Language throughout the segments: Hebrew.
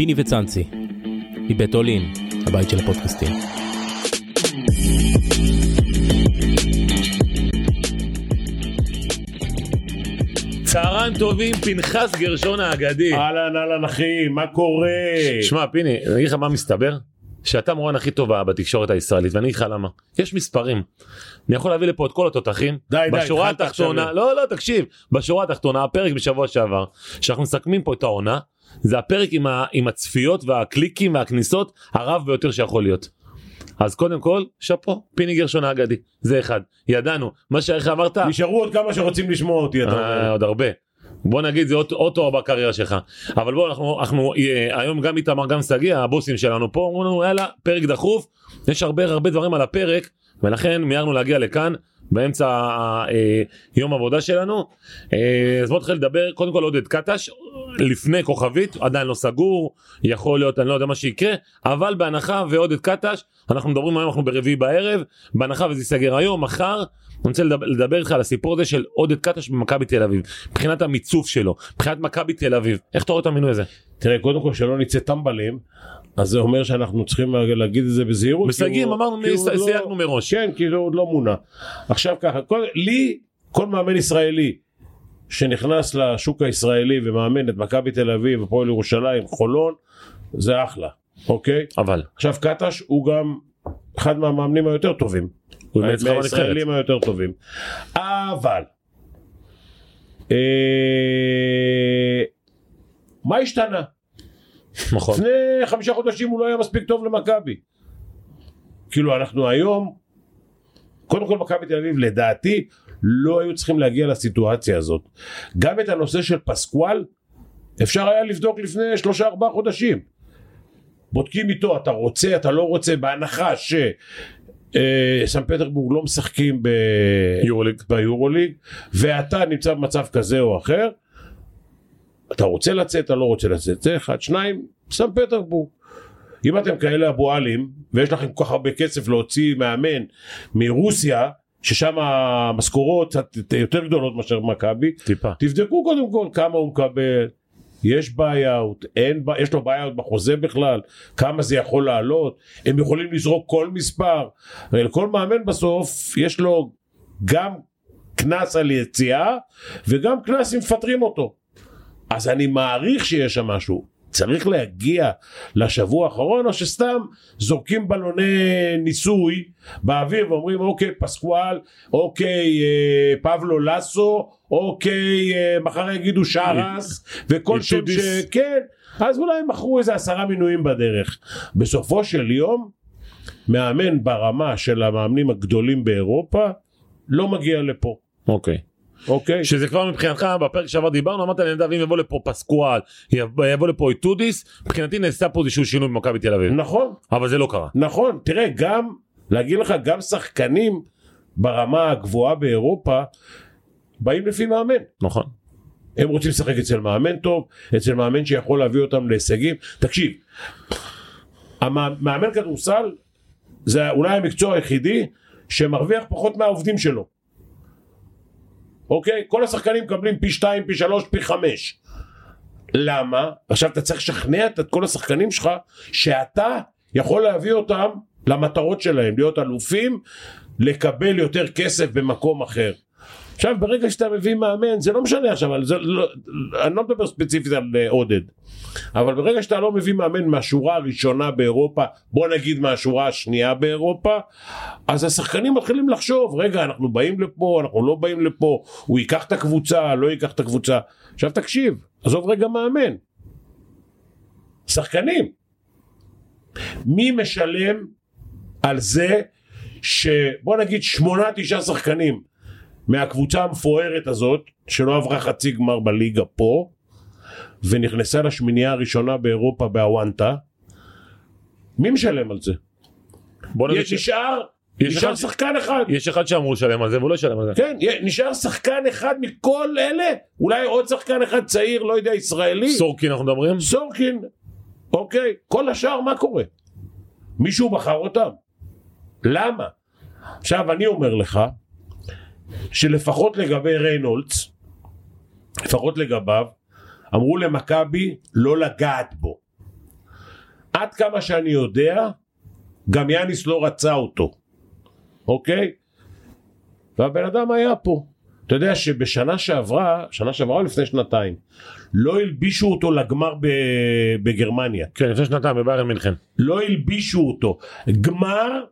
פיני וצאנצי, מבית אולין, הבית של הפודקאסטים. צהריים טובים, פנחס גרשון האגדי. אהלן אהלן אחי, מה קורה? שמע פיני, אני אגיד לך מה מסתבר? שאתה מורן הכי טובה בתקשורת הישראלית ואני אגיד לך למה יש מספרים אני יכול להביא לפה את כל התותחים די, די, בשורה התחלת התחתונה עכשיו. לא לא תקשיב בשורה התחתונה הפרק בשבוע שעבר שאנחנו מסכמים פה את העונה זה הפרק עם, ה, עם הצפיות והקליקים והכניסות הרב ביותר שיכול להיות. אז קודם כל שאפו פיני גרשון האגדי זה אחד ידענו מה שאיך אמרת נשארו עוד כמה שרוצים לשמוע אותי, אתה אה, אומר. עוד הרבה. בוא נגיד זה אוטו, אוטו בקריירה שלך אבל בוא אנחנו אנחנו אה, היום גם איתמר גם שגיא הבוסים שלנו פה אומרים לנו יאללה פרק דחוף יש הרבה הרבה דברים על הפרק ולכן מיהרנו להגיע לכאן באמצע אה, יום עבודה שלנו. אה, אז בוא נתחיל לדבר קודם כל עודד קטש לפני כוכבית עדיין לא סגור יכול להיות אני לא יודע מה שיקרה אבל בהנחה ועודד קטש אנחנו מדברים היום אנחנו ברביעי בערב בהנחה וזה ייסגר היום מחר אני רוצה לדבר, לדבר איתך על הסיפור הזה של עודד קטש במכבי תל אביב מבחינת המיצוף שלו מבחינת מכבי תל אביב. איך אתה רואה את המינוי הזה? תראה, קודם כל שלא נצא טמבלים, אז זה אומר שאנחנו צריכים להגיד את זה בזהירות. מסייגים אמרנו לא- סייגנו מראש כן, כי הוא עוד לא מונה. עכשיו ככה, כל- לי, כל מאמן ישראלי שנכנס לשוק הישראלי ומאמן את מכבי תל אביב, הפועל ירושלים, חולון, זה אחלה, אוקיי? אבל עכשיו קטש הוא גם אחד מהמאמנים היותר טובים. הוא לך בנבחרת מהישראלים היותר טובים. אבל אה, מה השתנה? נכון לפני חמישה חודשים הוא לא היה מספיק טוב למכבי. כאילו אנחנו היום, קודם כל מכבי תל אביב לדעתי לא היו צריכים להגיע לסיטואציה הזאת. גם את הנושא של פסקואל אפשר היה לבדוק לפני שלושה ארבעה חודשים. בודקים איתו אתה רוצה אתה לא רוצה בהנחה ש... אה, סן פטרבורג לא משחקים ב... ביורוליג ואתה נמצא במצב כזה או אחר אתה רוצה לצאת אתה לא רוצה לצאת. זה אחד. שניים סן פטרבורג אם אתם כאלה אבו עלים ויש לכם כל כך הרבה כסף להוציא מאמן מרוסיה ששם המשכורות יותר גדולות מאשר מכבי טיפה. תבדקו קודם כל כמה הוא מקבל. יש buyout, אין, יש לו buyout בחוזה בכלל, כמה זה יכול לעלות, הם יכולים לזרוק כל מספר, הרי לכל מאמן בסוף יש לו גם קנס על יציאה וגם קנס אם מפטרים אותו. אז אני מעריך שיש שם משהו. צריך להגיע לשבוע האחרון או שסתם זורקים בלוני ניסוי באוויר ואומרים אוקיי פסקואל, אוקיי אה, פבלו לסו, אוקיי אה, מחר יגידו שרס וכל שם ש... כן, אז אולי מכרו איזה עשרה מינויים בדרך. בסופו של יום מאמן ברמה של המאמנים הגדולים באירופה לא מגיע לפה, אוקיי אוקיי? שזה כבר מבחינתך בפרק שעבר דיברנו אמרת לנדב אם יבוא לפה פסקואל יבוא לפה איטודיס מבחינתי נעשה פה איזשהו שינוי במכבי תל אביב נכון, אבל זה לא קרה נכון, תראה, גם, להגיד לך, גם שחקנים ברמה הגבוהה באירופה באים לפי מאמן. נכון הם רוצים לשחק אצל מאמן טוב, אצל מאמן שיכול להביא אותם להישגים. תקשיב, המא- מאמן כדורסל זה אולי המקצוע היחידי שמרוויח פחות מהעובדים שלו. אוקיי? כל השחקנים מקבלים פי שתיים, פי שלוש, פי חמש. למה? עכשיו אתה צריך לשכנע את כל השחקנים שלך שאתה יכול להביא אותם למטרות שלהם, להיות אלופים, לקבל יותר כסף במקום אחר. עכשיו ברגע שאתה מביא מאמן זה לא משנה עכשיו זה לא, אני לא מדבר ספציפית על אה, עודד אבל ברגע שאתה לא מביא מאמן מהשורה הראשונה באירופה בוא נגיד מהשורה השנייה באירופה אז השחקנים מתחילים לחשוב רגע אנחנו באים לפה אנחנו לא באים לפה הוא ייקח את הקבוצה לא ייקח את הקבוצה. עכשיו תקשיב עזוב רגע מאמן. שחקנים. מי משלם על זה שבוא נגיד שמונה תשעה שחקנים מהקבוצה המפוארת הזאת שלא עברה חצי גמר בליגה פה ונכנסה לשמינייה הראשונה באירופה בהוואנטה מי משלם על זה? בוא נגיד יש ש- נשאר יש נשאר אחד- שחקן אחד. יש אחד שאמור לשלם על זה והוא לא ישלם על זה. כן נשאר שחקן אחד מכל אלה. אולי עוד שחקן אחד צעיר לא יודע ישראלי. סורקין אנחנו מדברים? סורקין. אוקיי כל השאר מה קורה? מישהו בחר אותם? למה? עכשיו אני אומר לך שלפחות לגבי ריינולדס לפחות לגביו אמרו למכבי לא לגעת בו עד כמה שאני יודע, גם יאניס לא רצה אותו, אוקיי? והבן אדם היה פה. אתה יודע שבשנה שעברה, שנה שעברה או לפני שנתיים, לא הלבישו אותו לגמר ב- בגרמניה. כן, לפני שנתיים בביירן מינכן. לא הלבישו אותו. גמר,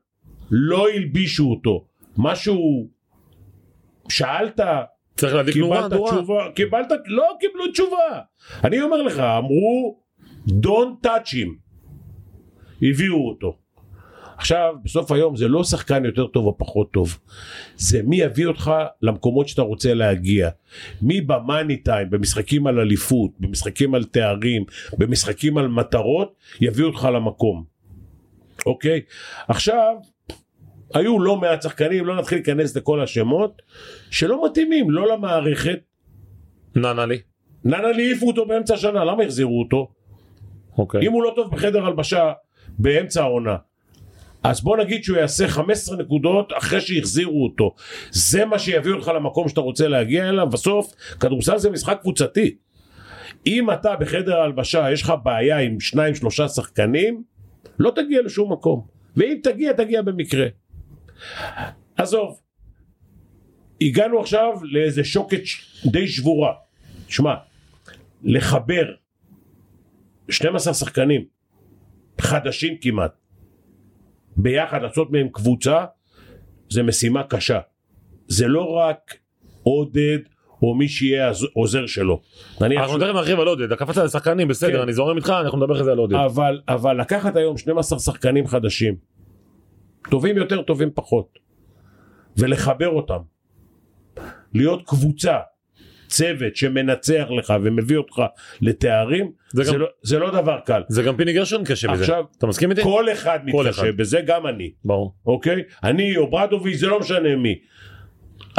לא הלבישו אותו. משהו... שאלת, צריך להדליק נורה קיבלת אדורה. תשובה, קיבלת, לא קיבלו תשובה. אני אומר לך, אמרו, Don't touch him. הביאו אותו. עכשיו, בסוף היום זה לא שחקן יותר טוב או פחות טוב, זה מי יביא אותך למקומות שאתה רוצה להגיע. מי במאני טיים, במשחקים על אליפות, במשחקים על תארים, במשחקים על מטרות, יביא אותך למקום. אוקיי? עכשיו, היו לא מעט שחקנים, לא נתחיל להיכנס לכל השמות, שלא מתאימים, לא למערכת. ננלי. ננלי העיפו אותו באמצע השנה, למה החזירו אותו? אוקיי. אם הוא לא טוב בחדר הלבשה באמצע העונה, אז בוא נגיד שהוא יעשה 15 נקודות אחרי שהחזירו אותו. זה מה שיביא אותך למקום שאתה רוצה להגיע אליו. בסוף, כדורסל זה משחק קבוצתי. אם אתה בחדר ההלבשה, יש לך בעיה עם שניים שלושה שחקנים, לא תגיע לשום מקום. ואם תגיע, תגיע במקרה. עזוב, הגענו עכשיו לאיזה שוקת די שבורה. שמע, לחבר 12 שחקנים חדשים כמעט ביחד לעשות מהם קבוצה זה משימה קשה זה לא רק עודד או מי שיהיה עוזר שלו אנחנו תכף נרחיב על עודד, קפצת על שחקנים, בסדר, כן. אני זורם איתך, אנחנו נדבר אחרי זה על עודד. אבל, אבל לקחת היום 12 שחקנים חדשים טובים יותר טובים פחות ולחבר אותם להיות קבוצה צוות שמנצח לך ומביא אותך לתארים זה זה, גם- לא, זה לא דבר קל זה גם פיני גרשון קשה בזה. עכשיו, אתה מסכים איתי? כל אחד כל מתקשה אחד. בזה גם אני ברור. אוקיי אני או ברדוביץ' זה לא משנה מי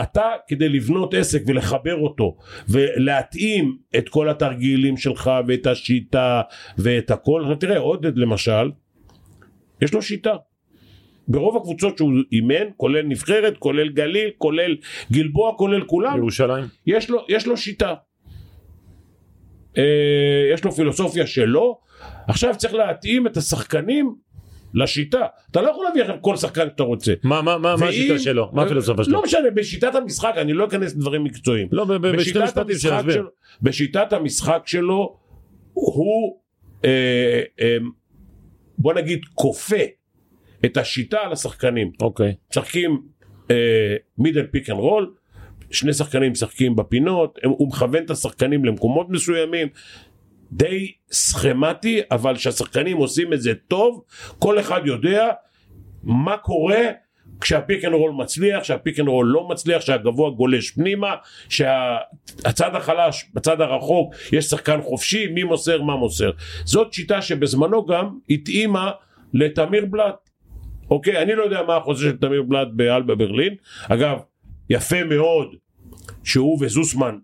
אתה כדי לבנות עסק ולחבר אותו ולהתאים את כל התרגילים שלך ואת השיטה ואת הכל תראה עודד למשל יש לו שיטה ברוב הקבוצות שהוא אימן כולל נבחרת כולל גליל כולל גלבוע כולל כולם ירושלים. יש לו, יש לו שיטה. אה, יש לו פילוסופיה שלו, עכשיו צריך להתאים את השחקנים לשיטה. אתה לא יכול להביא עכשיו כל שחקן שאתה רוצה. מה מה מה מה ואם- השיטה שלו? מה הפילוסופיה שלו? לא משנה, בשיטת המשחק, אני לא אכנס לדברים מקצועיים. לא, ב- ב- בשתי בשיטת משפטים המשחק שנסביר. שלו- בשיטת המשחק שלו, הוא, אה, אה, בוא נגיד, כופה את השיטה על השחקנים. אוקיי. משחקים middle pick and roll, שני שחקנים משחקים בפינות, הם- הוא מכוון את השחקנים למקומות מסוימים, די סכמטי, אבל שהשחקנים עושים את זה טוב, כל אחד יודע מה קורה כשה pick and roll מצליח, כשה pick and roll לא מצליח, שהגבוה גולש פנימה, שהצד החלש, בצד הרחוק, יש שחקן חופשי, מי מוסר, מה מוסר. זאת שיטה שבזמנו גם התאימה לתמיר בלאט. אוקיי, אני לא יודע מה החוזה של תמיר בלאט באלבה ברלין. אגב, יפה מאוד שהוא וזוסמן,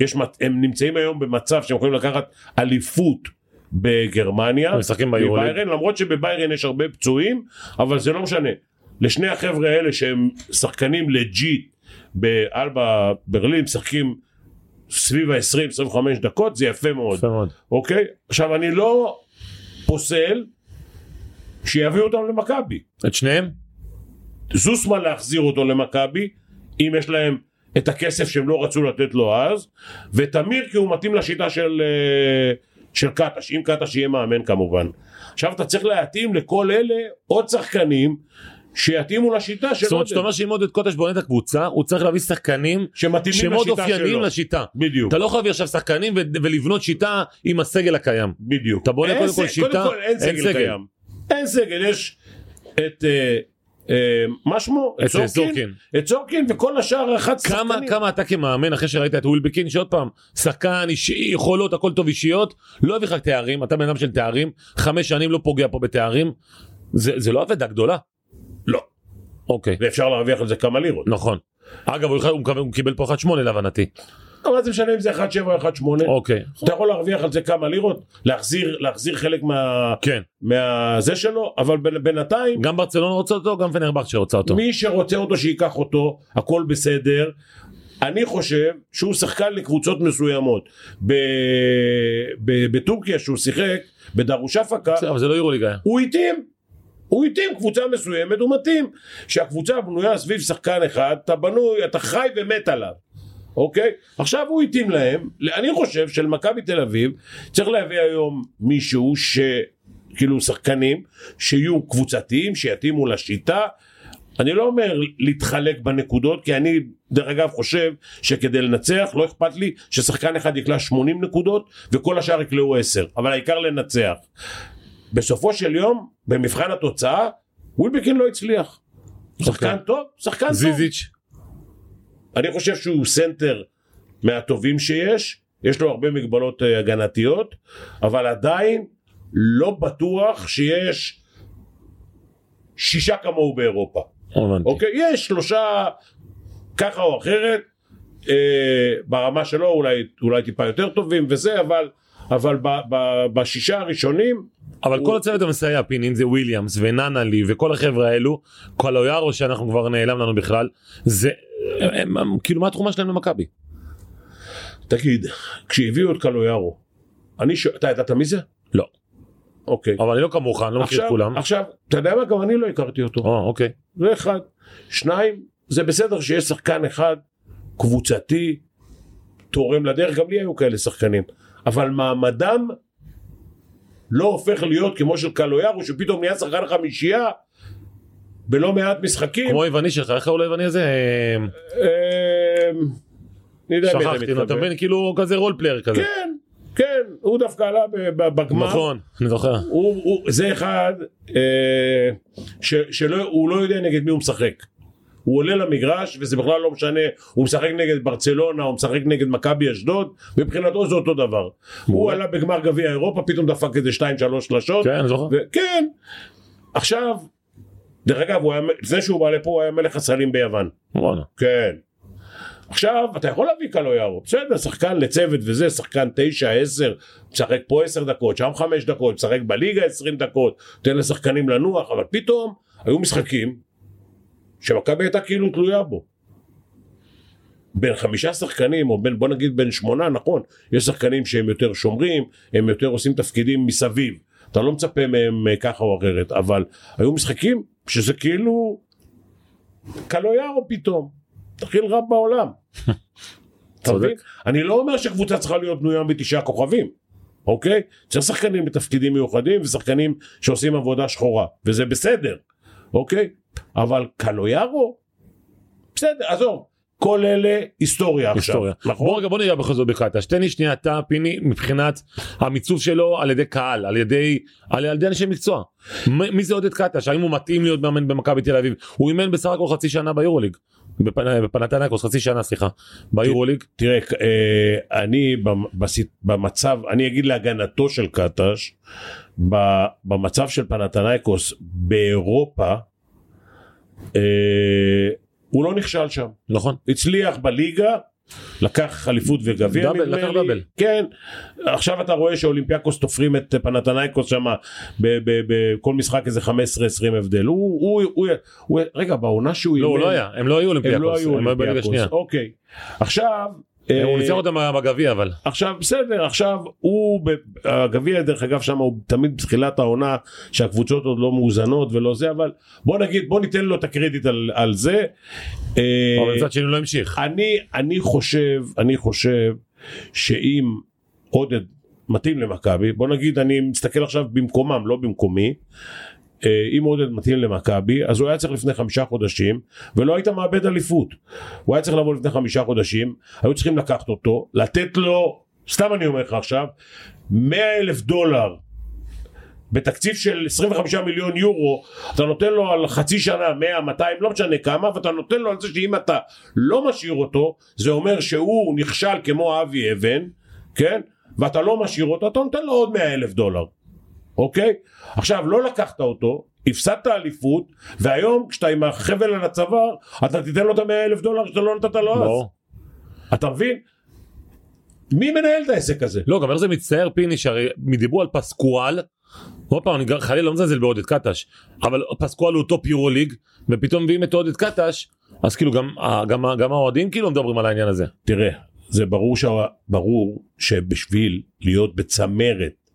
יש, הם נמצאים היום במצב שהם יכולים לקחת אליפות בגרמניה. הם משחקים. בביירן, למרות שבביירן יש הרבה פצועים, אבל זה לא משנה. לשני החבר'ה האלה שהם שחקנים לג'יט באלבה ברלין, משחקים סביב ה-20-25 דקות, זה יפה מאוד. יפה מאוד. אוקיי? עכשיו אני לא פוסל שיביאו אותם למכבי. את שניהם? זוסמן להחזיר אותו למכבי, אם יש להם את הכסף שהם לא רצו לתת לו אז, ותמיר כי הוא מתאים לשיטה של, אה, של קטש, אם קטש יהיה מאמן כמובן. עכשיו אתה צריך להתאים לכל אלה עוד שחקנים שיתאימו לשיטה של זאת אומרת שאתה אומר שאם עודד קוטש בונה את הקבוצה, הוא צריך להביא שחקנים שמתאימים שמאוד לשיטה אופייניים. לשיטה. בדיוק, אתה לא יכול להביא עכשיו שחקנים ולבנות שיטה עם הסגל הקיים. בדיוק. אתה בונה קודם כל שיטה, אין סגל. קיים. אין סגל, יש את... אה, אה, מה שמו? את אה, זורקין. את זורקין וכל השאר 11 כמה, שחקנים. כמה אתה כמאמן אחרי שראית את ווילבקין שעוד פעם שחקן אישי יכולות הכל טוב אישיות לא הביא לך תארים אתה בן אדם של תארים חמש שנים לא פוגע פה בתארים זה, זה לא אבדה גדולה לא. אוקיי ואפשר להרוויח על זה כמה לירות. נכון אגב הוא, הוא, קיבל פה 1.8 להבנתי מה זה משנה אם זה 1.7 או 1.8? אוקיי אתה יכול להרוויח על זה כמה לירות, להחזיר, להחזיר חלק מה, כן מהזה שלו, אבל בינתיים גם ברצלונה רוצה אותו גם פנרבכצ'ה רוצה אותו מי שרוצה אותו שייקח אותו, הכל בסדר. אני חושב שהוא שחקן לקבוצות מסוימות. ב- ב- בטורקיה שהוא שיחק, בדרושפקה, בסדר, אבל זה לא יורוליג היה. הוא התאים. הוא התאים, קבוצה מסוימת הוא מתאים. כשהקבוצה בנויה סביב שחקן אחד, אתה בנוי, אתה חי ומת עליו. אוקיי? עכשיו הוא התאים להם. אני חושב שלמכבי תל אביב צריך להביא היום מישהו ש... כאילו שחקנים שיהיו קבוצתיים, שיתאימו לשיטה. אני לא אומר להתחלק בנקודות, כי אני דרך אגב חושב שכדי לנצח לא אכפת לי ששחקן אחד יקלע 80 נקודות וכל השאר יקלעו 10, אבל העיקר לנצח. בסופו של יום, במבחן התוצאה, ווילבקין לא הצליח. שחקן טוב, שחקן טוב. זיזיץ', אני חושב שהוא סנטר מהטובים שיש, יש לו הרבה מגבלות אה, הגנתיות, אבל עדיין לא בטוח שיש שישה כמוהו באירופה. הבנתי. אוקיי? יש שלושה ככה או אחרת, אה, ברמה שלו אולי, אולי טיפה יותר טובים וזה, אבל, אבל ב, ב, בשישה הראשונים, אבל הוא- כל הצוות המסייע פיני אם זה וויליאמס וננלי וכל החבר'ה האלו קולויארו שאנחנו כבר נעלם לנו בכלל זה הם, הם, כאילו מה התרומה שלהם למכבי תגיד, כשהביאו את קלויארו, אני שואל, אתה ידעת מי זה? לא אוקיי. אבל אני לא כמוך אני לא מכיר את כולם עכשיו, אתה יודע מה? גם אני לא הכרתי אותו. או, אוקיי זה אחד. שניים, זה בסדר שיש שחקן אחד, קבוצתי, תורם לדרך, גם לי היו כאלה שחקנים. אבל מעמדם לא הופך להיות כמו של קלויארו, שפתאום נהיה שחקן חמישייה בלא מעט משחקים. כמו היווני שלך איך קראו ליווני הזה אמ, אתה שכחתי אתה. מבין כאילו כזה role player כזה כן, כן, הוא דווקא עלה בגמר. נכון אני זוכר זה אחד אה, ש, שלא, הוא לא יודע נגד מי הוא משחק. הוא עולה למגרש וזה בכלל לא משנה, הוא משחק נגד ברצלונה, הוא משחק נגד מכבי אשדוד, מבחינתו זה אותו דבר. הוא עלה בגמר גביע אירופה, פתאום דפק איזה שתיים שלוש שלשות. כן זוכר כן. עכשיו, דרך אגב, הוא היה, לפני שהוא בא לפה הוא היה מלך הסלים ביוון. וואלה. כן. עכשיו, אתה יכול להביא קלויארו, בסדר, שחקן לצוות וזה, שחקן תשע, עשר, משחק פה עשר דקות, שם חמש דקות, משחק בליגה עשרים דקות, תן לשחקנים לנוח, אבל פתאום היו משחקים שמכבי הייתה כאילו תלויה בו. בין חמישה שחקנים, או בין, בוא נגיד בין שמונה, נכון, יש שחקנים שהם יותר שומרים, הם יותר עושים תפקידים מסביב. אתה לא מצפה מהם אה, ככה או אחרת, אבל היו משחקים שזה כאילו קלויארו פתאום. הכי רע בעולם. צודק. אני לא אומר שקבוצה צריכה להיות בנויה מתשעה כוכבים, אוקיי? צריך שחקנים בתפקידים מיוחדים ושחקנים שעושים עבודה שחורה, וזה בסדר, אוקיי? אבל קלויארו? בסדר, עזוב. כל אלה היסטוריה עכשיו, היסטוריה. נכון? בוא רגע בוא נראה בכל זאת בקטש תן לי שנייה אתה פיני מבחינת המיצוב שלו על ידי קהל על ידי על ידי אנשי מקצוע. מ- מי זה עודד קטש האם הוא מתאים להיות מאמן במכבי תל אביב הוא אימן בסך הכל חצי שנה ביורוליג. בפנ- בפנתנקוס חצי שנה סליחה ביורוליג תראה, אה, אני במצב, אני אגיד להגנתו של קטש, במצב של פנתנייקוס באירופה, הוא לא נכשל שם. נכון הצליח בליגה, לקח אליפות וגביע נדמה לקח לי. דאבל. כן, עכשיו אתה רואה שאולימפיאקוס תופרים את פנתנייקוס שם בכל משחק איזה 15-20 הבדל. הוא, הוא, הוא, הוא, רגע, בעונה שהוא לא הוא לא היה הם לא היו הם אולימפיאקוס לא היו הם היו בליגה אולימפיאקוס. אוקיי. עכשיו... הוא אה, ניצח אותם בגביע אבל עכשיו בסדר עכשיו הוא הגביע דרך אגב שם הוא תמיד בתחילת העונה שהקבוצות עוד לא מאוזנות ולא זה אבל בוא נגיד בוא ניתן לו את הקרדיט על, על זה. אה, אבל מצד שני הוא לא המשיך. אני אני חושב אני חושב שאם עודד מתאים למכבי בוא נגיד אני מסתכל עכשיו במקומם לא במקומי. אה, אם עודד מתאים למכבי אז הוא היה צריך לפני חמישה חודשים ולא היית מאבד אליפות. הוא היה צריך לבוא לפני חמישה חודשים היו צריכים לקחת אותו לתת לו סתם אני אומר לך עכשיו 100 אלף דולר בתקציב של 25 מיליון יורו אתה נותן לו על חצי שנה 100 200 לא משנה כמה ואתה נותן לו על זה שאם אתה לא משאיר אותו זה אומר שהוא נכשל כמו אבי אבן כן ואתה לא משאיר אותו אתה נותן לו עוד 100 אלף דולר אוקיי עכשיו לא לקחת אותו הפסדת אליפות והיום כשאתה עם החבל על הצוואר אתה תיתן לו את המאה אלף דולר שאתה לא נתת לו אז לא. אתה מבין? מי מנהל את העסק הזה? לא גם איך זה מצטער פיני שהרי דיברו על פסקואל. עוד פעם אני חלילה לא מזלזל בעודד קטש אבל פסקואל הוא top Euroleague ופתאום מביאים את עודד קטש אז כאילו גם, גם, גם האוהדים כאילו מדברים על העניין הזה. תראה, זה ברור, שה... ברור שבשביל להיות בצמרת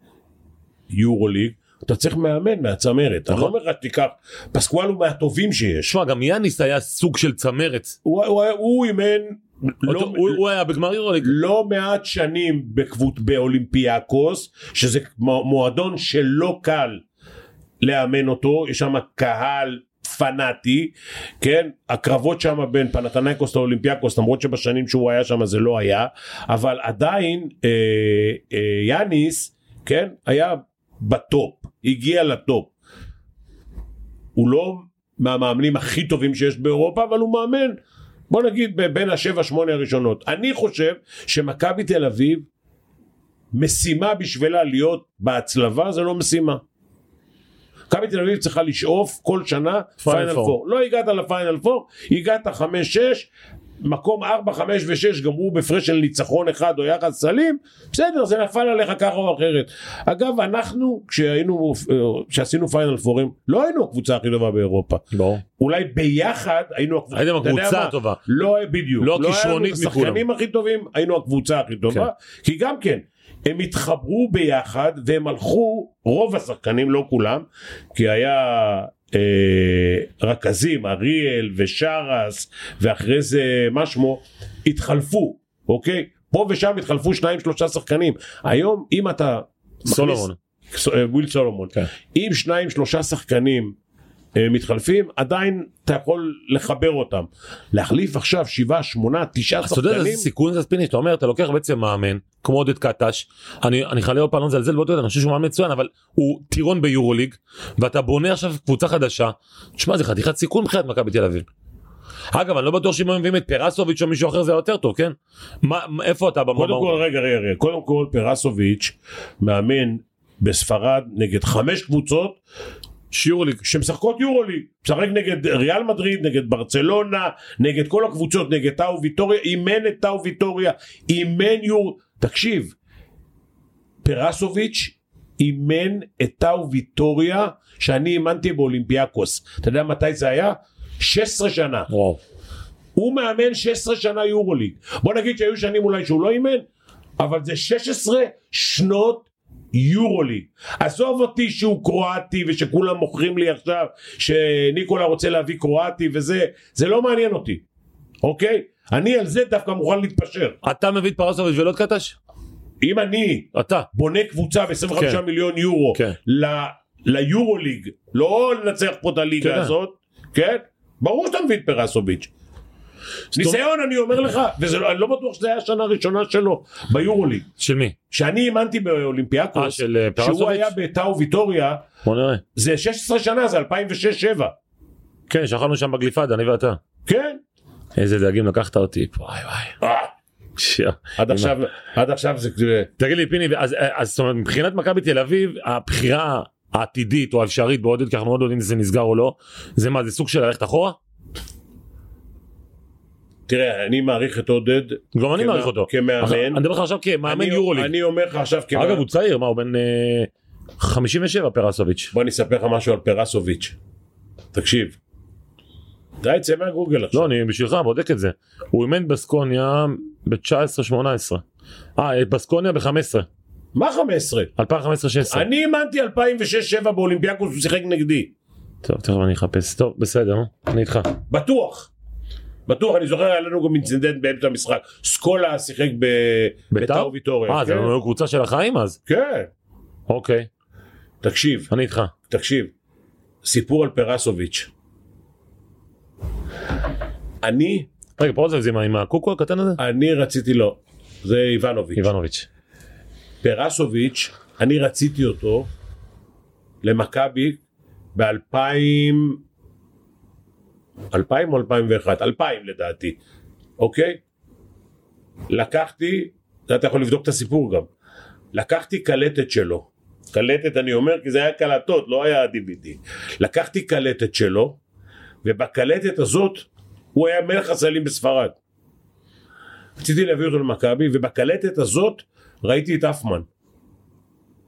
יורוליג, אתה צריך מאמן מהצמרת. אני לא נכון. אומר לך תיקח, פסקואל הוא מהטובים שיש. שמע, גם יאניס היה סוג של צמרת. הוא, אימן לא, הוא, הוא היה בגמר יורוליג. לא מעט שנים. באולימפיאקוס, שזה מו- מועדון שלא קל לאמן אותו, יש שם קהל פנאטי, כן? הקרבות שם בין פנתנייקוס לאולימפיאקוס, למרות שבשנים שהוא היה שם זה לא היה, אבל עדיין אה, אה, יאניס, כן? היה ב top, הגיע ל top. הוא לא מהמאמנים הכי טובים שיש באירופה, אבל הוא מאמן, בוא נגיד בין השבע שמונה הראשונות. אני חושב שמכבי תל אביב, משימה בשבילה להיות בהצלבה זה לא משימה. מכבי תל אביב צריכה לשאוף כל שנה פיינל פור. פור. לא הגעת לפיינל פור, הגעת חמש שש, מקום ארבע, חמש ושש גמרו בהפרש של ניצחון אחד או יחס סלים, בסדר, זה נפל עליך ככה או אחרת. אגב, אנחנו, כשהיינו, כשעשינו פיינל פורים, לא היינו הקבוצה הכי טובה באירופה. ברור. אולי ביחד היינו הקבוצה, הייתם הקבוצה? הטובה. לא בדיוק, לא הכישרונית את מכולם. השחקנים הכי טובים, היינו הקבוצה הכי טובה, כי גם כן, הם התחברו ביחד והם הלכו, רוב השחקנים, לא כולם, כי היה אה, רכזים, אריאל ושרס, ואחרי זה מה שמו, התחלפו, אוקיי? פה ושם התחלפו שניים שלושה שחקנים. היום אם אתה... סולומון. ס- אה, וויל סולומון. כן. אם שניים שלושה שחקנים מתחלפים עדיין אתה יכול לחבר אותם. להחליף עכשיו שבעה שמונה תשעה אתה יודע שחקנים. איזה סיכון זה ספיני שאתה אומר אתה לוקח בעצם מאמן כמו עודד קטש אני אני חייב עוד פעם לא לזלזל בעודד אני חושב שהוא מאמן מצוין אבל הוא טירון ביורוליג ואתה בונה עכשיו קבוצה חדשה תשמע זה חתיכת סיכון מבחינת מכבי תל אביב. אגב אני לא בטוח שאם היו מביאים את פרסוביץ' או מישהו אחר זה יותר טוב כן? מה איפה אתה? במה- קודם כל רגע רגע רגע קודם כל פרסוביץ' מאמן בספרד נגד חמש קבוצות שיורוליג שמשחקות יורוליג, משחק נגד ריאל מדריד, נגד ברצלונה, נגד כל הקבוצות, נגד טאו ויטוריה, אימן את טאו ויטוריה, אימן יור... תקשיב, פרסוביץ' אימן את טאו ויטוריה שאני אימנתי באולימפיאקוס. אתה יודע מתי זה היה? 16 שנה. וואו. הוא מאמן 16 שנה יורוליג. בוא נגיד שהיו שנים אולי שהוא לא אימן, אבל זה 16 שנות יורוליג. עזוב אותי שהוא קרואטי ושכולם מוכרים לי עכשיו שניקולה רוצה להביא קרואטי וזה, זה לא מעניין אותי, אוקיי? אני על זה דווקא מוכן להתפשר. אתה מביא את פרסוביץ' ולא את קטש? אם אני אתה. בונה קבוצה ב-25 כן. מיליון יורו כן. ל- ליורוליג, לא לנצח פה את הליגה כן. הזאת, כן? ברור שאתה מביא את פרסוביץ'. ניסיון אני אומר לך, ואני לא בטוח שזה היה השנה הראשונה שלו ביורוליג. של מי? שאני אימנתי אה באולימפיאקוס, אה, פרסוביץ'? שהוא היה בטאו ויטוריה. זה 16 שנה, זה 2006-2007. כן שכבנו שם בגליפדה אני ואתה. כן? איזה דגים לקחת אותי. וואי וואי. אה. עד עכשיו, עד עכשיו זה... תגיד לי פיני אז, אז זאת אומרת, מבחינת מכבי תל אביב הבחירה העתידית או האפשרית בעודד כי אנחנו עוד לא יודעים אם זה נסגר או לא זה מה זה סוג של ללכת אחורה? תראה, אני מעריך את עודד גם אני מעריך אותו. כמאמן. אני מדבר לך עכשיו כמאמן יורוליג. אני אומר לך עכשיו כמאמן. אגב הוא צעיר מה הוא בן אה, 57 פרסוביץ'. בוא אני אספר לך משהו על פרסוביץ'. תקשיב. די, צא מהגוגל עכשיו. לא אני בשבילך בודק את זה. הוא אימן בסקוניה ב-19-18. אה בסקוניה ב-15. מה 15? 2015-16. אני אימנתי 2006-2007 באולימפיאקוס, הוא שיחק נגדי. טוב תכף אני אחפש. טוב בסדר אני איתך. בטוח. בטוח, אני זוכר, היה לנו גם אינצידנט באמצע המשחק. סקולה שיחק ב... בית"ר? בית"ר ויטוריה. אה זה כן. לא קבוצה של החיים אז? כן. אוקיי תקשיב, אני איתך. תקשיב. סיפור על פרסוביץ'. אני, רגע פה זה עם הקוקו הקטן הזה? אני רציתי לו. זה איבנוביץ'. איבנוביץ'. פרסוביץ', אני רציתי אותו למכבי ב-2000, 2000 או 2001? 2000 לדעתי, אוקיי? לקחתי, אתה יכול לבדוק את הסיפור גם, לקחתי קלטת שלו, קלטת אני אומר כי זה היה קלטות, לא היה DVD, לקחתי קלטת שלו, ובקלטת הזאת הוא היה מלך הסלים בספרד. רציתי להביא אותו למכבי, ובקלטת הזאת ראיתי את אפמן.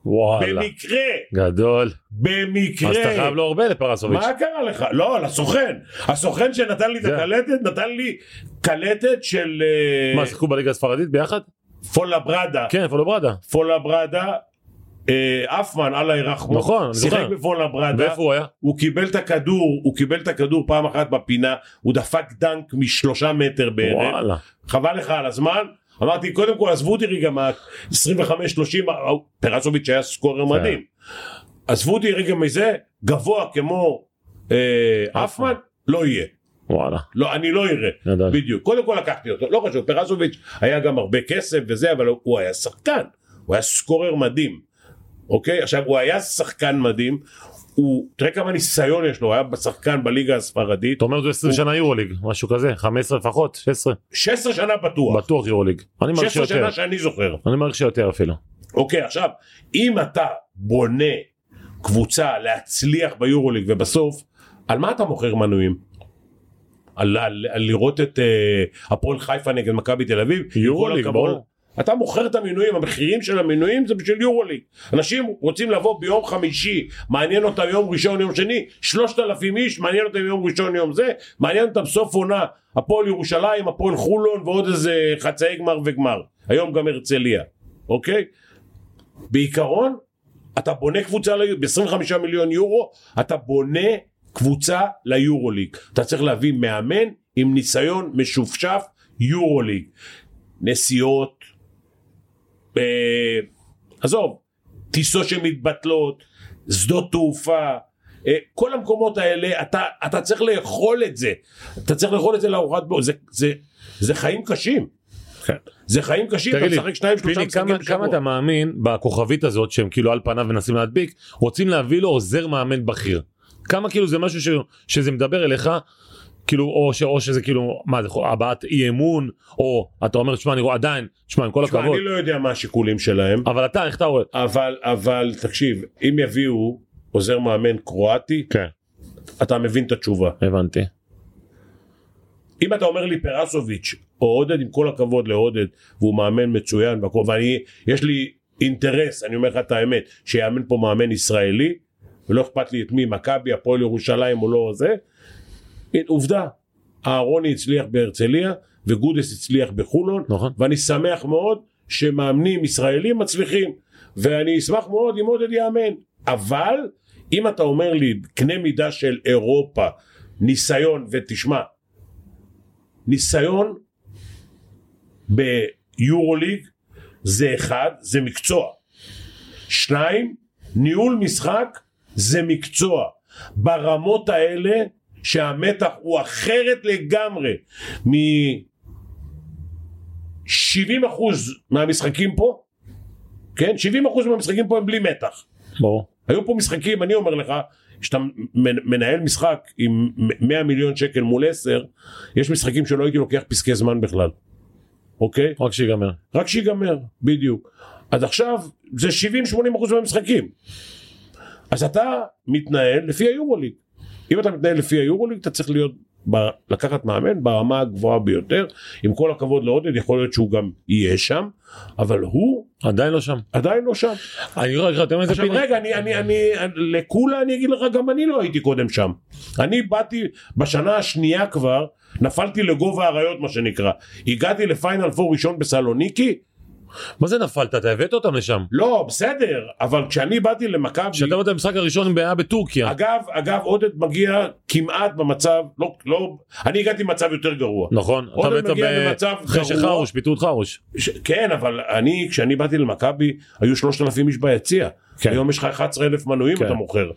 וואלה. במקרה, גדול. במקרה. אז אתה חייב לו הרבה לפרסוביץ'. מה קרה לך? לא, לסוכן. הסוכן שנתן לי את הקלטת, נתן לי קלטת של אה, מה, שיחקו בליגה הספרדית ביחד? פולה ברדה. כן, פולו ברדה. פולה ברדה, אה, אפמן, אללה ירחמו. נכון, שיחק. בפולה ברדה. ואיפה הוא היה? הוא קיבל את הכדור, הוא קיבל את הכדור פעם אחת בפינה, הוא דפק דנק משלושה מטר בערך. חבל לך על הזמן. אמרתי, קודם כל עזבו אותי רגע מה 25-30, פרסוביץ' היה סקורר כן. מדהים. עזבו אותי רגע מזה, גבוה כמו אה, אפמן, לא יהיה. וואלה. לא, אני לא אראה. בדיוק. קודם כל לקחתי אותו, לא חשוב, פרסוביץ' היה גם הרבה כסף וזה, אבל הוא היה שחקן, הוא היה סקורר מדהים. אוקיי? עכשיו, הוא היה שחקן מדהים, הוא, תראה כמה ניסיון יש לו, היה שחקן בליגה הספרדית, אתה אומר זה 20 שנה יורוליג, משהו כזה, 15 לפחות, 16, 16 שנה בטוח. בטוח יורוליג. אני מעריך 16 שיותר. שנה שאני זוכר. אני מעריך שיותר אפילו. אוקיי, עכשיו, אם אתה בונה קבוצה להצליח ביורוליג ובסוף, על מה אתה מוכר מנויים? על, על, על לראות את אה, הפועל חיפה נגד מכבי תל אביב? יורוליג, הכבוד. ברור. אתה מוכר את המינויים, המחירים של המינויים זה בשביל יורוליג. אנשים רוצים לבוא ביום חמישי, מעניין אותם יום ראשון, יום שני, שלושת אלפים איש, מעניין אותם יום ראשון, יום זה, מעניין אותם סוף עונה, הפועל ירושלים, הפועל חולון ועוד איזה חצאי גמר וגמר. היום גם הרצליה, אוקיי? בעיקרון, אתה בונה קבוצה ב-25 מיליון יורו, אתה בונה קבוצה ליורוליג. אתה צריך להביא מאמן עם ניסיון משופשף יורוליג. נסיעות, אה, עזוב, טיסות שמתבטלות, שדות תעופה, אה, כל המקומות האלה, אתה, אתה צריך לאכול את זה. אתה צריך לאכול את זה לארוחת בו, זה, זה, זה חיים קשים. זה חיים קשים, אתה משחק שניים שלושה משחקים כמה, בשבוע. כמה אתה מאמין בכוכבית הזאת שהם כאילו על פניו מנסים להדביק, רוצים להביא לו עוזר מאמן בכיר. כמה כאילו זה משהו ש, שזה מדבר אליך, כאילו, או, ש, או שזה כאילו, מה זה, הבעת אי אמון, או אתה אומר, שמע, אני רואה עדיין, שמע, עם כל הכבוד, אני לא יודע מה השיקולים שלהם, אבל אתה, איך אתה רואה? אבל, אבל תקשיב, אם יביאו עוזר מאמן קרואטי, כן, אתה מבין את התשובה. הבנתי. אם אתה אומר לי פרסוביץ' או עודד עם כל הכבוד לעודד והוא מאמן מצוין והכל ואני יש לי אינטרס אני אומר לך את האמת שיאמן פה מאמן ישראלי ולא אכפת לי את מי מכבי הפועל ירושלים או לא זה עובדה אהרוני הצליח בהרצליה וגודס הצליח בחולון נכון. ואני שמח מאוד שמאמנים ישראלים מצליחים ואני אשמח מאוד אם עודד יאמן אבל אם אתה אומר לי קנה מידה של אירופה ניסיון ותשמע ניסיון ביורוליג זה אחד, זה מקצוע. שניים, ניהול משחק זה מקצוע. ברמות האלה שהמתח הוא אחרת לגמרי מ-70% מהמשחקים פה, כן? 70% מהמשחקים פה הם בלי מתח. ברור. היו פה משחקים, אני אומר לך, כשאתה מנ- מנהל משחק עם 100 מיליון שקל מול 10, יש משחקים שלא הייתי לוקח פסקי זמן בכלל, אוקיי? רק שיגמר. רק שיגמר, בדיוק. אז עכשיו זה 70-80% מהמשחקים. אז אתה מתנהל לפי היורוליג. אם אתה מתנהל לפי היורוליג אתה צריך להיות, ב- לקחת מאמן ברמה הגבוהה ביותר. עם כל הכבוד לעודד יכול להיות שהוא גם יהיה שם, אבל הוא עדיין לא שם. עדיין לא שם. אני לך, אומר את זה עכשיו. רגע, אני, אני, אני, לכולה אני אגיד לך, גם אני לא הייתי קודם שם. אני באתי בשנה השנייה כבר, נפלתי לגובה האריות מה שנקרא. הגעתי לפיינל פור ראשון בסלוניקי, מה זה נפלת? אתה הבאת אותם לשם. לא, בסדר, אבל כשאני באתי למכבי, כשאתה באת למשחק הראשון היה בטורקיה. אגב, אגב, עודד מגיע כמעט במצב, לא, לא, אני הגעתי במצב יותר גרוע. נכון. אתה עודד בעצם מגיע ב- במצב אחרי. שחרוש, פיתו את חרוש. ש... כן, אבל אני, כשאני באתי למכבי, היו 3,000 איש ביציע. כן. היום יש לך 11,000 מנויים כן. אתה מוכר.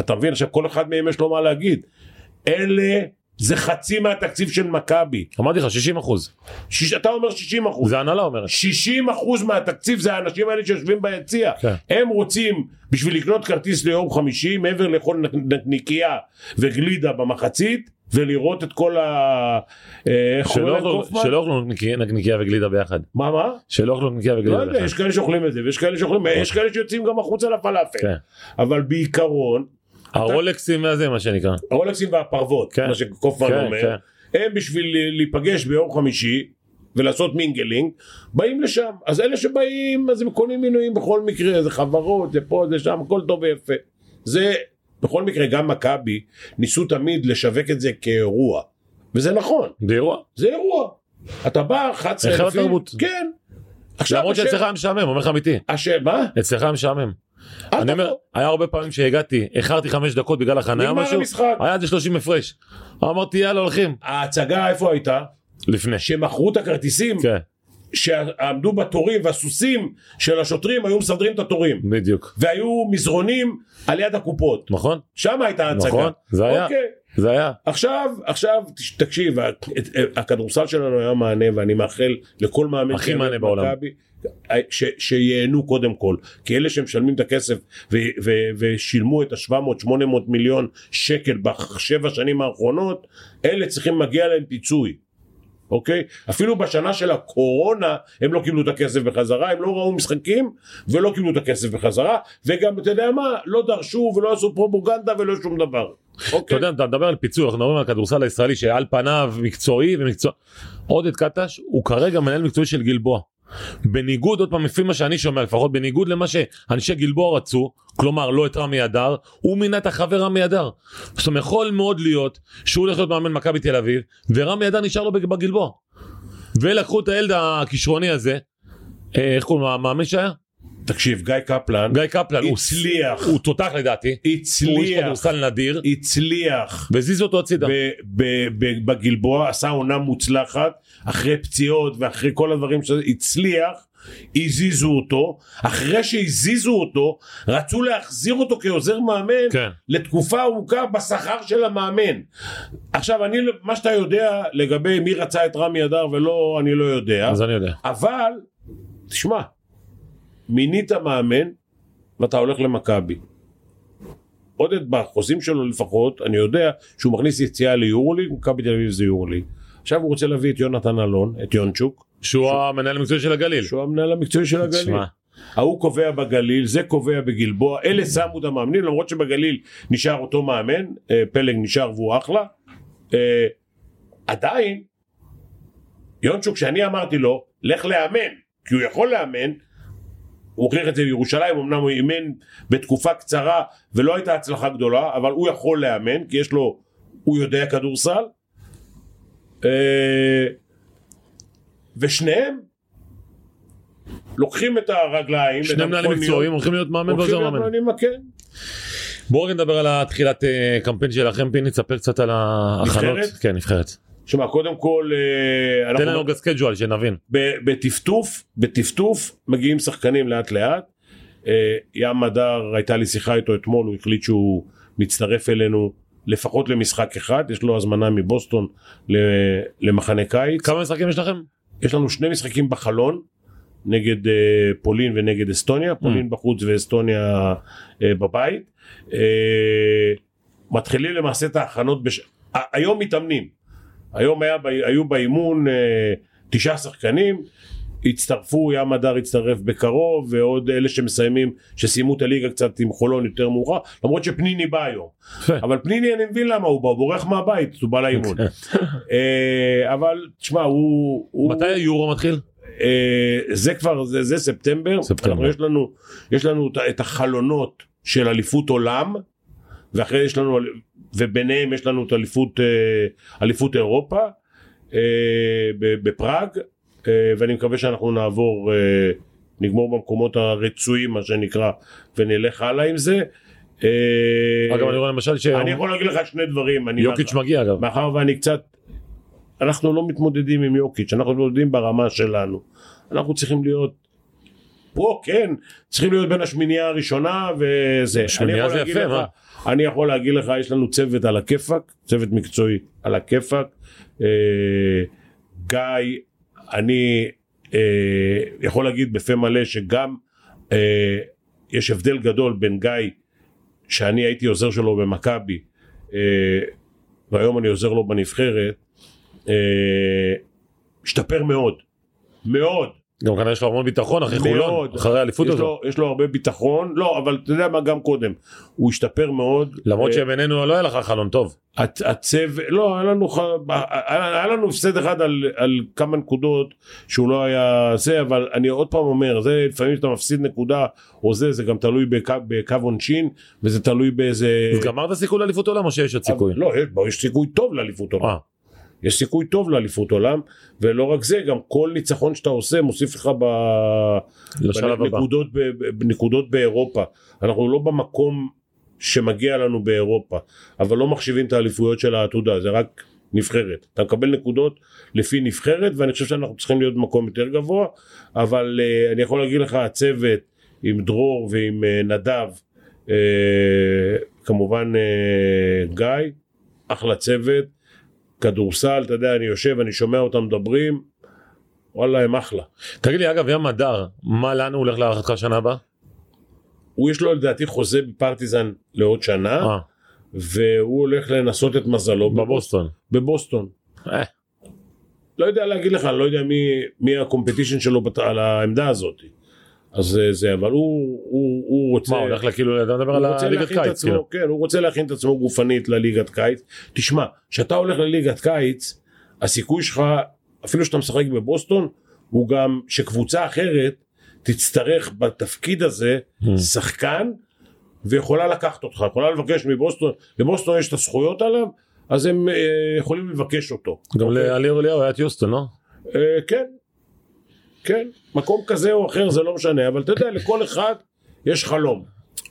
אתה מבין? עכשיו כל אחד מהם יש לו מה להגיד. אלה, זה חצי מהתקציב של מכבי. אמרתי לך 60 אחוז. שיש- אתה אומר 60 אחוז. זה הנהלה אומרת. 60 אחוז מהתקציב זה האנשים האלה שיושבים ביציע. כן. הם רוצים, בשביל לקנות כרטיס ליום חמישי, מעבר לאכול נ- נקניקייה וגלידה במחצית, ולראות את כל ה... אה, שלא אוכלו- נקניקייה- וגלידה ביחד. מה, מה? שלא אוכלו נקניקייה לא וגלידה יודע, ביחד. יש כאלה שאוכלים את זה, ויש כאלה שאוכלים, יש כאלה שיוצאים גם החוצה לפלאפל. כן. אבל בעיקרון, הרולקסים והזה מה שנקרא. הרולקסים והפרוות, כן. מה שקופמן כן, אומר, כן. הם בשביל להיפגש ביום חמישי, ולעשות mingling, באים לשם. אז אלה שבאים, אז הם קונים מינויים בכל מקרה, זה חברות, זה פה, זה שם, הכל טוב ויפה. זה, בכל מקרה, גם מכבי ניסו תמיד לשווק את זה כאירוע. וזה נכון, זה אירוע. זה אירוע. אתה בא, 11 היכל אלפים. כן. למרות שאצלך היה משעמם, אומר לך אמיתי. השאל, מה? אצלך היה משעמם. אני אומר. היה הרבה פעמים שהגעתי, איחרתי חמש דקות בגלל החניה משהו. היה איזה 30 הפרש. אמרתי יאללה הולכים. ההצגה איפה הייתה? לפני. שמכרו את הכרטיסים, כן, שעמדו בתורים והסוסים של השוטרים היו מסדרים את התורים. בדיוק. והיו מזרונים על יד הקופות. נכון? שם הייתה ההצגה. נכון, זה היה. אוקיי. זה היה. עכשיו, עכשיו, תקשיב, הכדורסל שלנו היה מענה, ואני מאחל לכל מאמן הכי מענה בעולם. ש, שייהנו קודם כל, כי אלה שמשלמים את הכסף ו, ו, ושילמו את ה-700-800 מיליון שקל בשבע שנים האחרונות, אלה צריכים מגיע להם פיצוי. אוקיי? אפילו בשנה של הקורונה הם לא קיבלו את הכסף בחזרה, הם לא ראו משחקים ולא קיבלו את הכסף בחזרה, וגם אתה יודע מה, לא דרשו ולא עשו פרופוגנדה ולא שום דבר. אתה אוקיי? יודע, אתה מדבר על פיצוי, אנחנו מדברים על הכדורסל הישראלי שעל פניו מקצועי ומקצוע... עודד קטש הוא כרגע מנהל מקצועי של גלבוע. בניגוד, עוד פעם, לפי מה שאני שומע, לפחות בניגוד למה שאנשי גלבוע רצו, כלומר לא את רמי אדר, הוא מינה את החבר רמי אדר. זאת אומרת, יכול מאוד להיות שהוא הולך להיות מאמן מכבי תל אביב, ורמי אדר נשאר לו בג- בגלבוע. ולקחו את הילד הכישרוני הזה, אה, איך קוראים לו, המאמן שהיה? תקשיב, גיא קפלן גיא קפלן, הצליח, הוא תותח לדעתי, הוא איש הצליח, כדורסל נדיר, הצליח והזיזו אותו הצידה. ב- ב- ב- בגלבוע, עשה עונה מוצלחת, אחרי פציעות ואחרי כל הדברים שזה, הצליח, הזיזו אותו, אחרי שהזיזו אותו, רצו להחזיר אותו כעוזר מאמן כן. לתקופה ארוכה בשכר של המאמן. עכשיו, אני, מה שאתה יודע לגבי מי רצה את רמי אדר ולא, אני לא יודע. אז אני יודע. אבל, תשמע, מינית מאמן ואתה הולך למכבי. עודד בחוזים שלו לפחות, אני יודע שהוא מכניס יציאה ליורוליג, מכבי תל אביב זה יורוליג. עכשיו הוא רוצה להביא את יונתן אלון, את יונצ'וק, שהוא המנהל המקצועי של הגליל. שהוא המנהל המקצועי של הגליל. תשמע, ההוא קובע בגליל, זה קובע בגלבוע, אלה שמו את המאמנים, למרות שבגליל נשאר אותו מאמן, אה, פלג נשאר והוא אחלה. אה, עדיין, יונצ'וק, שאני אמרתי לו, לך לאמן, כי הוא יכול לאמן, הוא הוכיח את זה בירושלים, אמנם הוא אימן בתקופה קצרה ולא הייתה הצלחה גדולה, אבל הוא יכול לאמן, כי יש לו, הוא יודע כדורסל. אה, ושניהם לוקחים את הרגליים, את שני מנהלים מקצועיים הולכים להיות מאמן ועוזר מאמן. כן. בואו נדבר על התחילת אה, קמפיין שלכם פיני, תספר קצת על ההכנות. נבחרת? כן, נבחרת. שמע, קודם כל, אה, תן לנו אנחנו רגע schedule שנבין. בטפטוף, בטפטוף מגיעים שחקנים לאט לאט. אה, ים מדר, הייתה לי שיחה איתו אתמול, הוא החליט שהוא מצטרף אלינו לפחות למשחק אחד, יש לו הזמנה מבוסטון למחנה קיץ. כמה משחקים יש לכם? יש לנו שני משחקים בחלון, נגד אה, פולין ונגד אסטוניה, פולין בחוץ ואסטוניה אה, בבית. אה, מתחילים למעשה את ההכנות, בש... היום מתאמנים. היום היה, היו באימון אה, תשעה שחקנים, הצטרפו, ים הדר הצטרף בקרוב, ועוד אלה שמסיימים, שסיימו את הליגה קצת עם חולון יותר מאוחר, למרות שפניני בא היום. אבל פניני אני מבין למה הוא בא, הוא בורח מהבית, הוא בא לאימון. אה, אבל תשמע, הוא... הוא- מתי היורו מתחיל? אה, זה כבר, זה, זה ספטמבר, ספטמבר. יש לנו, יש לנו את החלונות של אליפות עולם, ואחרי יש לנו, וביניהם יש לנו את אליפות, אה, אליפות אירופה, אה, בפראג, אה, ואני מקווה שאנחנו נעבור, נגמור במקומות הרצויים מה שנקרא, ונלך הלאה עם זה. אגב אני רואה למשל אני יכול להגיד לך שני דברים, אני שיוקיץ' מגיע אגב. מאחר ואני קצת, אנחנו לא מתמודדים עם יוקיץ', אנחנו מתמודדים ברמה שלנו. אנחנו צריכים להיות, פה כן, צריכים להיות בין השמינייה הראשונה וזה. השמינייה זה יפה, מה? אני יכול להגיד לך, יש לנו צוות על הכיפאק, צוות מקצועי על הכיפאק. אה, גיא, אני אה, יכול להגיד בפה מלא שגם אה, יש הבדל גדול בין גיא, שאני הייתי עוזר שלו במכבי, אה, והיום אני עוזר לו בנבחרת, אה, השתפר מאוד, מאוד. גם כנראה יש לו המון ביטחון אחרי חולון, מאוד. אחרי האליפות הזו. יש לו הרבה ביטחון, לא, אבל אתה יודע מה, גם קודם. הוא השתפר מאוד. למרות אה, שבינינו לא היה לך חלון טוב. הצ- הצוות, לא, היה לנו, הפסד אחד על, על כמה נקודות שהוא לא היה זה, אבל אני עוד פעם אומר, זה לפעמים שאתה מפסיד נקודה או זה, זה גם תלוי בקו, בקו עונשין, וזה תלוי באיזה... אז גמרת סיכוי לאליפות עולם או שיש עוד סיכוי? לא, יש, סיכוי טוב לאליפות עולם. יש סיכוי טוב לאליפות עולם, ולא רק זה, גם כל ניצחון שאתה עושה מוסיף לך ב... בנקודות, ב... בנקודות באירופה. אנחנו לא במקום שמגיע לנו באירופה, אבל לא מחשיבים את האליפויות של העתודה, זה רק נבחרת. אתה מקבל נקודות לפי נבחרת, ואני חושב שאנחנו צריכים להיות במקום יותר גבוה, אבל uh, אני יכול להגיד לך, הצוות עם דרור ועם uh, נדב, uh, כמובן uh, גיא, אחלה צוות, כדורסל, אתה יודע, אני יושב, אני שומע אותם מדברים, וואלה, הם אחלה. תגיד לי אגב ים הדר, מה לאן הוא הולך להערכתך שנה הבאה? הוא יש לו לדעתי חוזה בפרטיזן לעוד שנה, אה, והוא הולך לנסות את מזלו בבוסטון. בבוסטון. אה, לא יודע להגיד לך, אני לא יודע מי, מי הקומפטישן שלו בת, על העמדה הזאת. אז אה, זה, אבל הוא, הוא, הוא רוצה... מה, הוא הולך כאילו, אתה מדבר על הליגת קיץ, עצמו, כאילו. כן, הוא רוצה להכין את עצמו גופנית לליגת קיץ. תשמע, כשאתה הולך לליגת קיץ, הסיכוי שלך, אפילו שאתה משחק בבוסטון, הוא גם שקבוצה אחרת תצטרך בתפקיד הזה Hmm. שחקן, ויכולה לקחת אותך, יכולה לבקש מבוסטון, לבוסטון יש את הזכויות עליו, אז הם אה, יכולים לבקש אותו. גם אוקיי? לאליהו אליהו היה את יוסטון, לא? אה, כן, כן, מקום כזה או אחר זה לא משנה, אבל אתה יודע, לכל אחד יש חלום.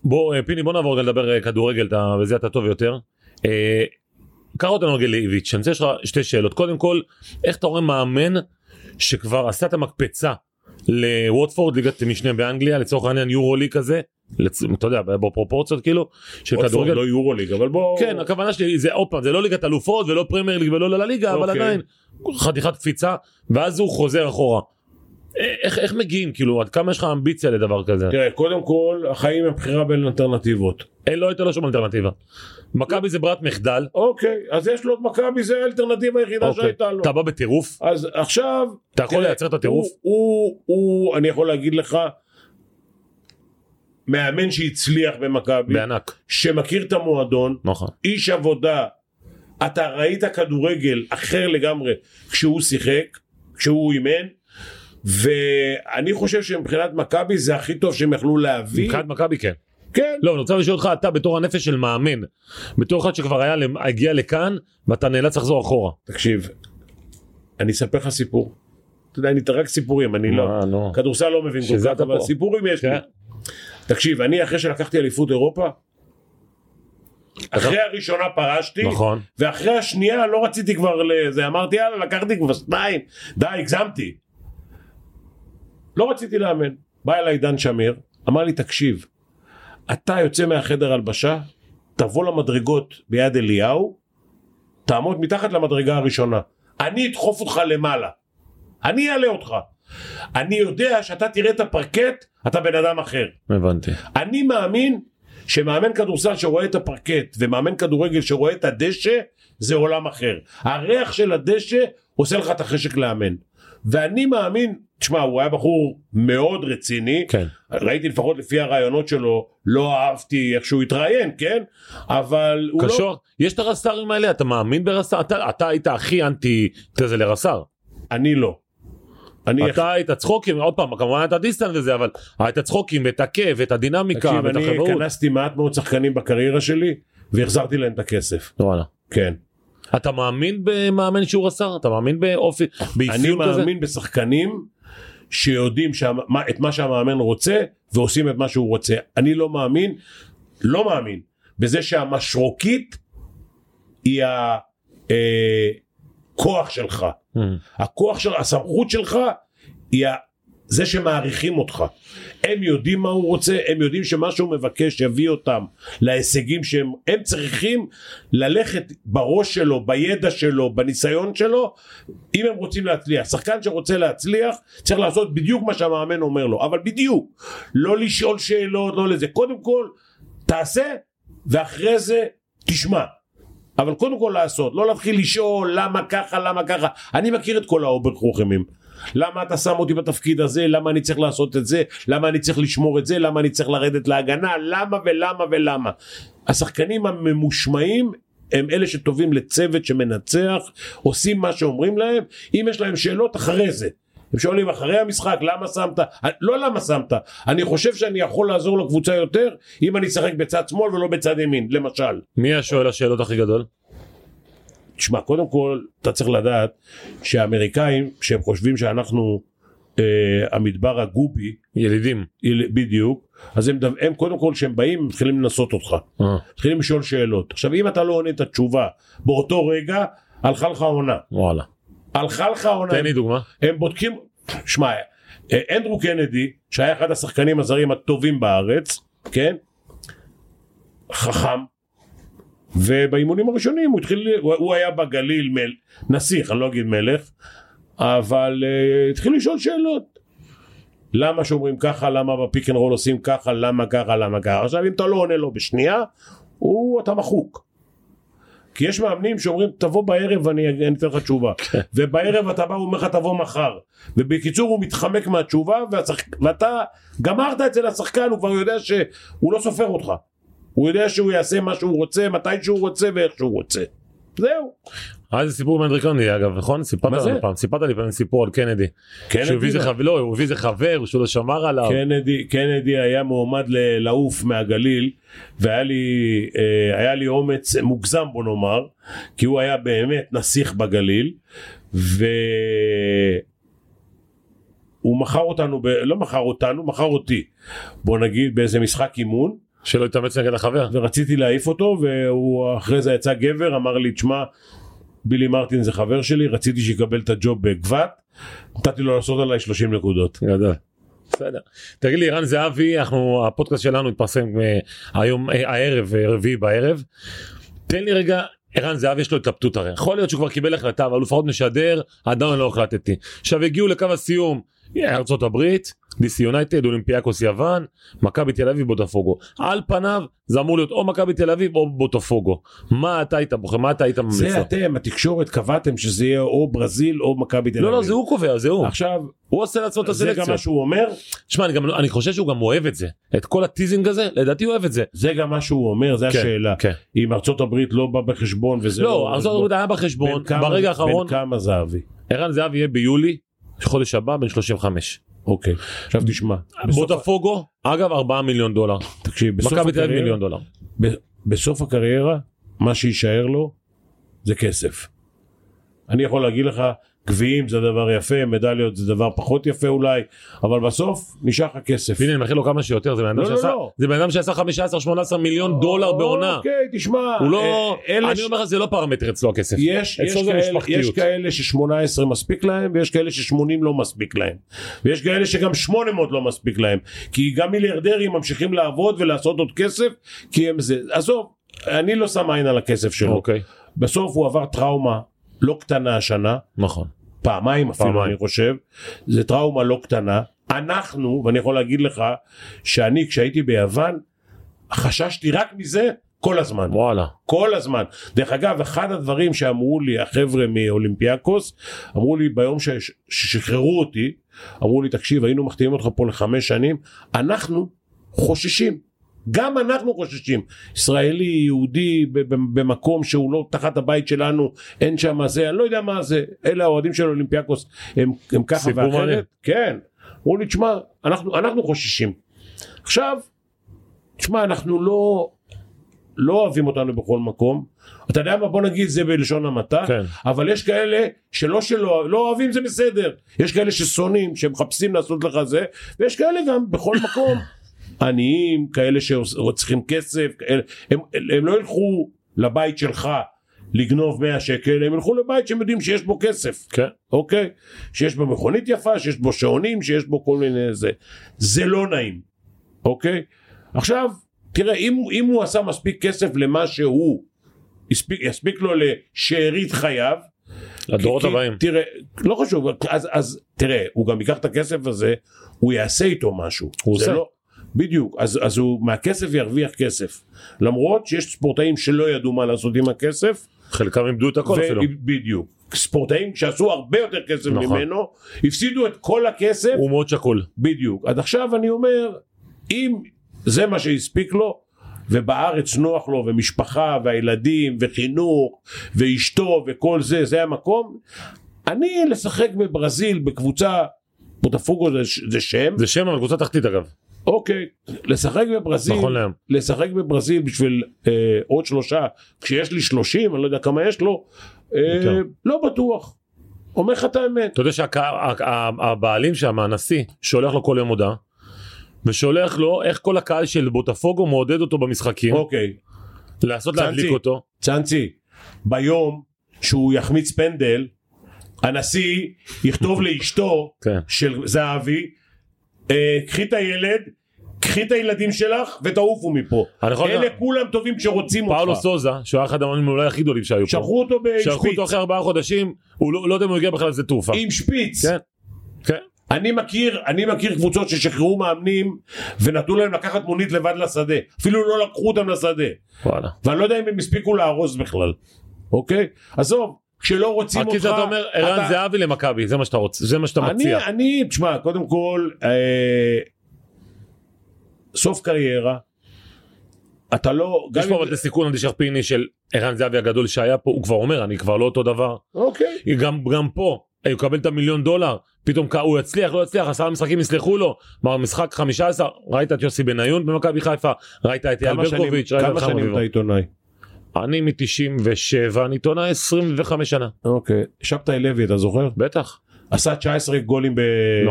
בוא, אה, פיני, בוא נעבור לדבר אה, כדורגל, אתה- בזה אתה טוב יותר. אה, אותנו רגע לאיביץ', אני רוצה לשאול שתי שאלות. קודם כל, איך אתה רואה מאמן שכבר עשה את המקפצה לווטפורד, ליגת משנה באנגליה, לצורך העניין יורו ליג כזה, לצ... אתה יודע, בפרופורציות כאילו, של כדורגל. לא יורוליג, אבל בוא... כן, הכוונה שלי זה עוד פעם, זה לא ליגת אלופות ולא פרמייר ליג ולא לליגה, אבל אוקיי. עדיין חתיכת קפיצה, ואז הוא חוזר אחורה. איך, איך מגיעים, כאילו, עד כמה יש לך אמביציה לדבר כזה? תראה, קודם כל, החיים הם בחירה בין אלטרנטיבות. אין, לא הייתה לו שום אלטרנטיבה. מכבי זה ברירת מחדל, אוקיי, אז יש לו את מכבי, זה האלטרנטיבה היחידה אוקיי. שהייתה לו. אתה בא בטירוף, אז עכשיו... אתה יכול תראה, לייצר את הטירוף? הוא, הוא, הוא, אני יכול להגיד לך, מאמן שהצליח במכבי, בענק, שמכיר את המועדון, נכון. איש עבודה, אתה ראית כדורגל אחר לגמרי כשהוא שיחק, כשהוא אימן, ואני חושב שמבחינת מכבי זה הכי טוב שהם יכלו להביא. מבחינת מכבי כן. כן, לא, אני רוצה לשאול אותך, אתה בתור הנפש של מאמן, בתור אחד שכבר היה, הגיע לכאן, ואתה נאלץ לחזור אחורה. תקשיב, אני אספר לך סיפור. אתה יודע, אני רק סיפורים, אני לא. נו. כדורסל לא מבין כל כך, אבל פה. סיפורים יש לי. כן. תקשיב, אני אחרי שלקחתי אליפות אירופה, אחרי הראשונה פרשתי, נכון. ואחרי השנייה לא רציתי כבר לזה, אמרתי יאללה, לקחתי כבר שניים, די, הגזמתי. לא רציתי לאמן. בא אליי דן שמיר, אמר לי, תקשיב, אתה יוצא מהחדר הלבשה, תבוא למדרגות ביד אליהו, תעמוד מתחת למדרגה הראשונה. אני אדחוף אותך למעלה. אני אעלה אותך. אני יודע שאתה תראה את הפרקט, אתה בן אדם אחר. הבנתי. אני מאמין שמאמן כדורסל שרואה את הפרקט ומאמן כדורגל שרואה את הדשא זה עולם אחר. הריח של הדשא עושה לך את החשק לאמן. ואני מאמין, תשמע הוא היה בחור מאוד רציני, כן. ראיתי לפחות לפי הרעיונות שלו, לא אהבתי איך שהוא התראיין, כן? אבל הוא לא... קשור, יש את הרס"רים האלה, אתה מאמין ברס"ר? אתה, אתה היית הכי אנטי תזה לרס"ר. אני לא. אני אתה היית צחוקים, עוד פעם, כמובן היית דיסטנט וזה, אבל היית צחוקים ואת הכיף ואת הדינמיקה תקשיב, ואת אני החברות. כנסתי מעט מאוד שחקנים בקריירה שלי והחזרתי להם את הכסף. וואלה. כן. אתה מאמין במאמן שהוא רס"ר? אתה מאמין באופי, אני באפיון כזה? מאמין בשחקנים שיודעים שהמ- מה- את מה שהמאמן רוצה ועושים את מה שהוא רוצה. אני לא מאמין, לא מאמין, בזה שהמשרוקית היא הכוח שלך. Mm. הכוח של, הסמכות שלך היא זה שמעריכים אותך. הם יודעים מה הוא רוצה, הם יודעים שמה שהוא מבקש יביא אותם להישגים שהם הם צריכים ללכת בראש שלו, בידע שלו, בניסיון שלו, אם הם רוצים להצליח. שחקן שרוצה להצליח צריך לעשות בדיוק מה שהמאמן אומר לו, אבל בדיוק. לא לשאול שאלות, לא לזה. קודם כל, תעשה, ואחרי זה תשמע. אבל קודם כל לעשות, לא להתחיל לשאול למה ככה, למה ככה. אני מכיר את כל האוברקרוכמים. למה אתה שם אותי בתפקיד הזה, למה אני צריך לעשות את זה, למה אני צריך לשמור את זה, למה אני צריך לרדת להגנה, למה ולמה ולמה. השחקנים הממושמעים הם אלה שטובים לצוות שמנצח, עושים מה שאומרים להם, אם יש להם שאלות אחרי זה. הם שואלים אחרי המשחק למה שמת, לא למה שמת, אני חושב שאני יכול לעזור לקבוצה יותר אם אני אשחק בצד שמאל ולא בצד ימין, למשל. מי השואל השאלות הכי גדול? תשמע, קודם כל, אתה צריך לדעת שהאמריקאים, שהם חושבים שאנחנו אה, המדבר הגובי, ילידים. יל- בדיוק, אז הם, הם קודם כל, כשהם באים, מתחילים לנסות אותך. אה, מתחילים לשאול שאלות. עכשיו, אם אתה לא עונה את התשובה באותו רגע, הלכה לך עונה. וואלה. הלכה לך עונה. תן לי דוגמה. הם בודקים, שמע, אה, אנדרו קנדי, שהיה אחד השחקנים הזרים הטובים בארץ, כן? חכם. ובאימונים הראשונים הוא התחיל, הוא, הוא היה בגליל מל, נסיך, אני לא אגיד מלך, אבל אה, התחיל לשאול שאלות. למה שאומרים ככה, למה ב pick and roll עושים ככה, למה ככה, למה ככה. עכשיו אם אתה לא עונה לו בשנייה, הוא, אתה מחוק. כי יש מאמנים שאומרים תבוא בערב ואני אני אתן לך תשובה ובערב אתה בא הוא אומר לך תבוא מחר ובקיצור הוא מתחמק מהתשובה והשחק... ואתה גמרת את זה לשחקן הוא כבר יודע שהוא לא סופר אותך הוא יודע שהוא יעשה מה שהוא רוצה מתי שהוא רוצה ואיך שהוא רוצה זהו היה איזה סיפור עם אנדרי קנדי אגב נכון סיפרת? לנו פעם סיפרת לי פעם סיפור על קנדי. קנדי שהוא הביא איזה? חבר לא הוא הביא איזה חבר שהוא לא שמר עליו. קנדי, קנדי היה מועמד לעוף מהגליל והיה לי, אה, היה לי אומץ מוגזם בוא נאמר כי הוא היה באמת נסיך בגליל והוא מכר אותנו, ב... לא מכר אותנו, מכר אותי בוא נגיד באיזה משחק אימון שלא יתאמץ נגד החבר. ורציתי להעיף אותו והוא אחרי זה יצא גבר אמר לי תשמע בילי מרטין זה חבר שלי רציתי שיקבל את הג'וב בגבת נתתי לו לעשות עליי 30 נקודות גדול. בסדר. תגיד לי ערן זהבי אנחנו הפודקאסט שלנו התפרסם אה, היום אה, הערב אה, רביעי בערב. תן לי רגע ערן זהבי יש לו התלבטות הרי יכול להיות שהוא כבר קיבל החלטה אבל הוא לפחות משדר עדיין לא החלטתי. עכשיו הגיעו לקו הסיום ארצות הברית DC יונייטד אולימפיאקוס יוון מכבי תל אביב בוטפוגו על פניו זה אמור להיות או מכבי תל אביב או בוטפוגו מה אתה היית בוחר מה אתה היית ממליץ זה? אתם התקשורת קבעתם שזה יהיה או ברזיל או מכבי תל אביב. לא לא זה הוא קובע זה הוא עכשיו הוא עושה לעצמו את זה גם הסלקציה. מה שהוא אומר שמע אני, לא- אני חושב שהוא גם אוהב את זה את כל הטיזינג הזה לדעתי הוא אוהב את זה. זה גם מה שהוא אומר זה כן, השאלה כן. אם ארצות הברית לא בא בחשבון וזה לא, בא ארצות. הברית היה בן בחשבון ברגע האחרון בן כמה זהבי ערן זהבי יהיה ביולי חודש הבא בן 35. אוקיי עכשיו תשמע בוטפוגו אגב 4 מיליון דולר. תקשיב בסוף הקריירה- מיליון דולר. בסוף הקריירה מה שיישאר לו זה כסף. אני יכול להגיד לך גביעים זה דבר יפה מדליות זה דבר פחות יפה אולי אבל בסוף נשאר לך כסף. הנה אני מאחל לו כמה שיותר זה בן אדם לא, לא, שעשה לא. זה בן אדם שעשה 15-18 מיליון דולר בעונה. אוקיי תשמע הוא לא אה, אני אומר לך זה לא פרמטר אצלו הכסף. יש. כאלה ש-18 מספיק להם ויש כאלה ש-80 לא מספיק להם ויש כאלה שגם 800 לא מספיק להם כי גם מיליארדרים ממשיכים לעבוד ולעשות עוד כסף כי הם זה עזוב אני לא שם עין על הכסף שלו אוקיי. בסוף הוא עבר טראומה לא קטנה השנה נכון. פעמיים אפילו פעמיים. אני חושב זה טראומה לא קטנה אנחנו ואני יכול להגיד לך שאני כשהייתי ביוון חששתי רק מזה כל הזמן וואלה. כל הזמן. דרך אגב, אחד הדברים שאמרו לי החבר'ה מאולימפיאקוס, אמרו לי ביום ששחררו אותי, אמרו לי, תקשיב, היינו מחתימים אותך פה לחמש שנים, אנחנו חוששים. גם אנחנו חוששים. ישראלי, יהודי, במקום שהוא לא תחת הבית שלנו, אין שם זה, אני לא יודע מה זה. אלה האוהדים של אולימפיאקוס, הם, הם ככה סיפור ואחרת. מעניין. כן. אמרו לי, תשמע, אנחנו, אנחנו חוששים. עכשיו, תשמע, אנחנו לא, לא אוהבים אותנו בכל מקום. אתה יודע מה, בוא נגיד זה בלשון המעטה, כן. אבל יש כאלה שלא שלא, לא אוהבים זה בסדר. יש כאלה ששונאים, שמחפשים לעשות לך זה, ויש כאלה גם בכל מקום. עניים, כאלה שצריכים כסף, כאלה, הם, הם לא ילכו לבית שלך לגנוב 100 שקל, הם ילכו לבית שהם יודעים שיש בו כסף. כן. אוקיי? שיש בו מכונית יפה, שיש בו שעונים, שיש בו כל מיני זה. זה לא נעים, אוקיי? עכשיו, תראה, אם, אם הוא עשה מספיק כסף למה שהוא, יספיק, יספיק לו לשארית חייו, לדורות הבאים. תראה, לא חשוב, אז, אז תראה, הוא גם ייקח את הכסף הזה, הוא יעשה איתו משהו. הוא עושה. לא, בדיוק, אז, אז הוא מהכסף ירוויח כסף. למרות שיש ספורטאים שלא ידעו מה לעשות עם הכסף, חלקם איבדו את הכל ו- אפילו. בדיוק. ספורטאים שעשו הרבה יותר כסף נכון. ממנו, הפסידו את כל הכסף, הוא מאוד שקול. בדיוק. אז עכשיו אני אומר, אם זה מה שהספיק לו, ובארץ נוח לו, ומשפחה, והילדים, וחינוך, ואשתו, וכל זה, זה המקום, אני לשחק בברזיל בקבוצה, בוטפוגו זה, זה שם, זה שם אבל קבוצה תחתית אגב. אוקיי, לשחק בברזיל, נכון להיום. לשחק בברזיל בשביל אה, עוד שלושה, כשיש לי שלושים, אני לא יודע כמה יש לו, אה, יותר. לא בטוח. אומר לך את האמת. אתה יודע שהבעלים שם, הנשיא, שולח לו כל יום הודעה, ושולח לו איך כל הקהל של בוטפוגו מעודד אותו במשחקים, אוקיי, לעשות צאנצי. להדליק אותו. צאנצי, ביום שהוא יחמיץ פנדל, הנשיא יכתוב לאשתו כן. של זהבי, קחי את הילד, קחי את הילדים שלך ותעופו מפה. אני יכול- אלה כולם טובים כשרוצים פאולו אותך. סוזה, שהוא היה אחד המאמנים אולי הכי גדולים שהיו פה, שלחו אותו שלחו בשפיץ, אותו אחרי ארבעה חודשים, הוא לא לא יודע אם הוא הגיע בכלל לשדה תעופה. עם שפיץ. כן, כן. אני מכיר, אני מכיר קבוצות ששחררו מאמנים ונתנו להם לקחת מונית לבד לשדה. אפילו לא לקחו אותם לשדה. וואלה. ואני לא יודע אם הם הספיקו להרוס בכלל. אוקיי? עזוב, כשלא רוצים אותך... הקיצר אתה אומר ערן אתה- זהבי למכבי, זה מה שאתה רוצה, זה מה שאתה מציע. אני, אני, תשמע, קודם כל, אה, סוף קריירה, אתה לא... יש פה אבל את הסיכון אנדי שרפיני של ערן זהבי הגדול שהיה פה, הוא כבר אומר אני כבר לא אותו דבר. אוקיי. גם, גם פה, הוא יקבל את המיליון דולר, פתאום הוא יצליח, לא יצליח, עשרה משחקים יסלחו לו, מה, משחק 15, ראית את יוסי בניון במכבי חיפה, ראית את אייל כמה ברקוביץ', ראית את כמה חיים שנים. אתה עיתונאי? אני מ-97, אני עיתונאי 25 שנה, אוקיי. שבתאי לוי, אתה זוכר? בטח, עשה 19 גולים ב...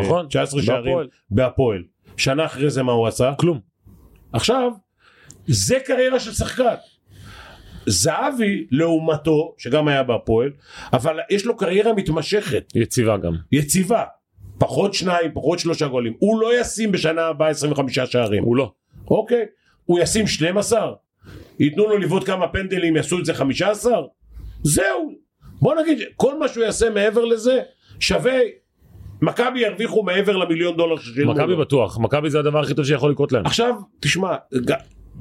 נכון, 19 שערים בהפועל. שנה אחרי זה מה הוא עשה? כלום. עכשיו, זה קריירה של שחקן. זהבי לעומתו, שגם היה בהפועל, אבל יש לו קריירה מתמשכת, יציבה גם. יציבה. פחות שניים, פחות שלושה גולים. הוא לא ישים בשנה הבאה 25 שערים. הוא לא. אוקיי. הוא ישים 12? ייתנו לו לבעוט כמה פנדלים, יעשו את זה 15? זהו. בוא נגיד, כל מה שהוא יעשה מעבר לזה, שווה... מכבי ירוויחו מעבר למיליון דולר ששילמו מכבי. בטוח, מכבי זה הדבר הכי טוב שיכול לקרות להם. עכשיו, תשמע,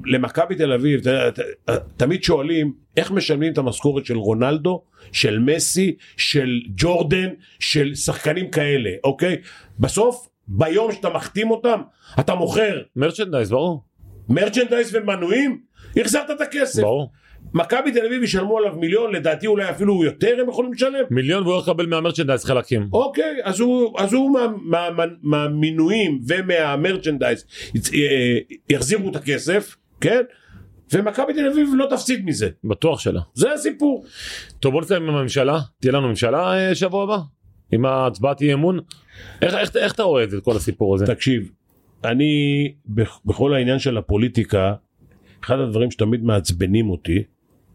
למכבי תל אביב, ת, ת, תמיד שואלים איך משלמים את המשכורת של רונלדו, של מסי, של ג'ורדן, של שחקנים כאלה, אוקיי? בסוף, ביום שאתה מחתים אותם, אתה מוכר מרצ'נדייז, ברור, מרצ'נדייז ומנויים, החזרת את הכסף. ברור. מכבי תל אביב ישלמו עליו מיליון, לדעתי אולי אפילו יותר הם יכולים לשלם. מיליון והוא לקבל מהמרצ'נדייז חלקים. אוקיי, אז הוא, אז הוא מה- מה- מה- מהמינויים ומהמרצ'נדייז יצ- אה, יחזירו את הכסף, כן? ומכבי תל אביב לא תפסיד מזה. בטוח שלא. זה הסיפור. טוב בוא נסיים עם הממשלה, תהיה לנו ממשלה אה, שבוע הבא? עם ההצבעת אי אמון? איך, איך, איך אתה רואה את כל הסיפור הזה? תקשיב, אני בכ- בכל העניין של הפוליטיקה, אחד הדברים שתמיד מעצבנים אותי,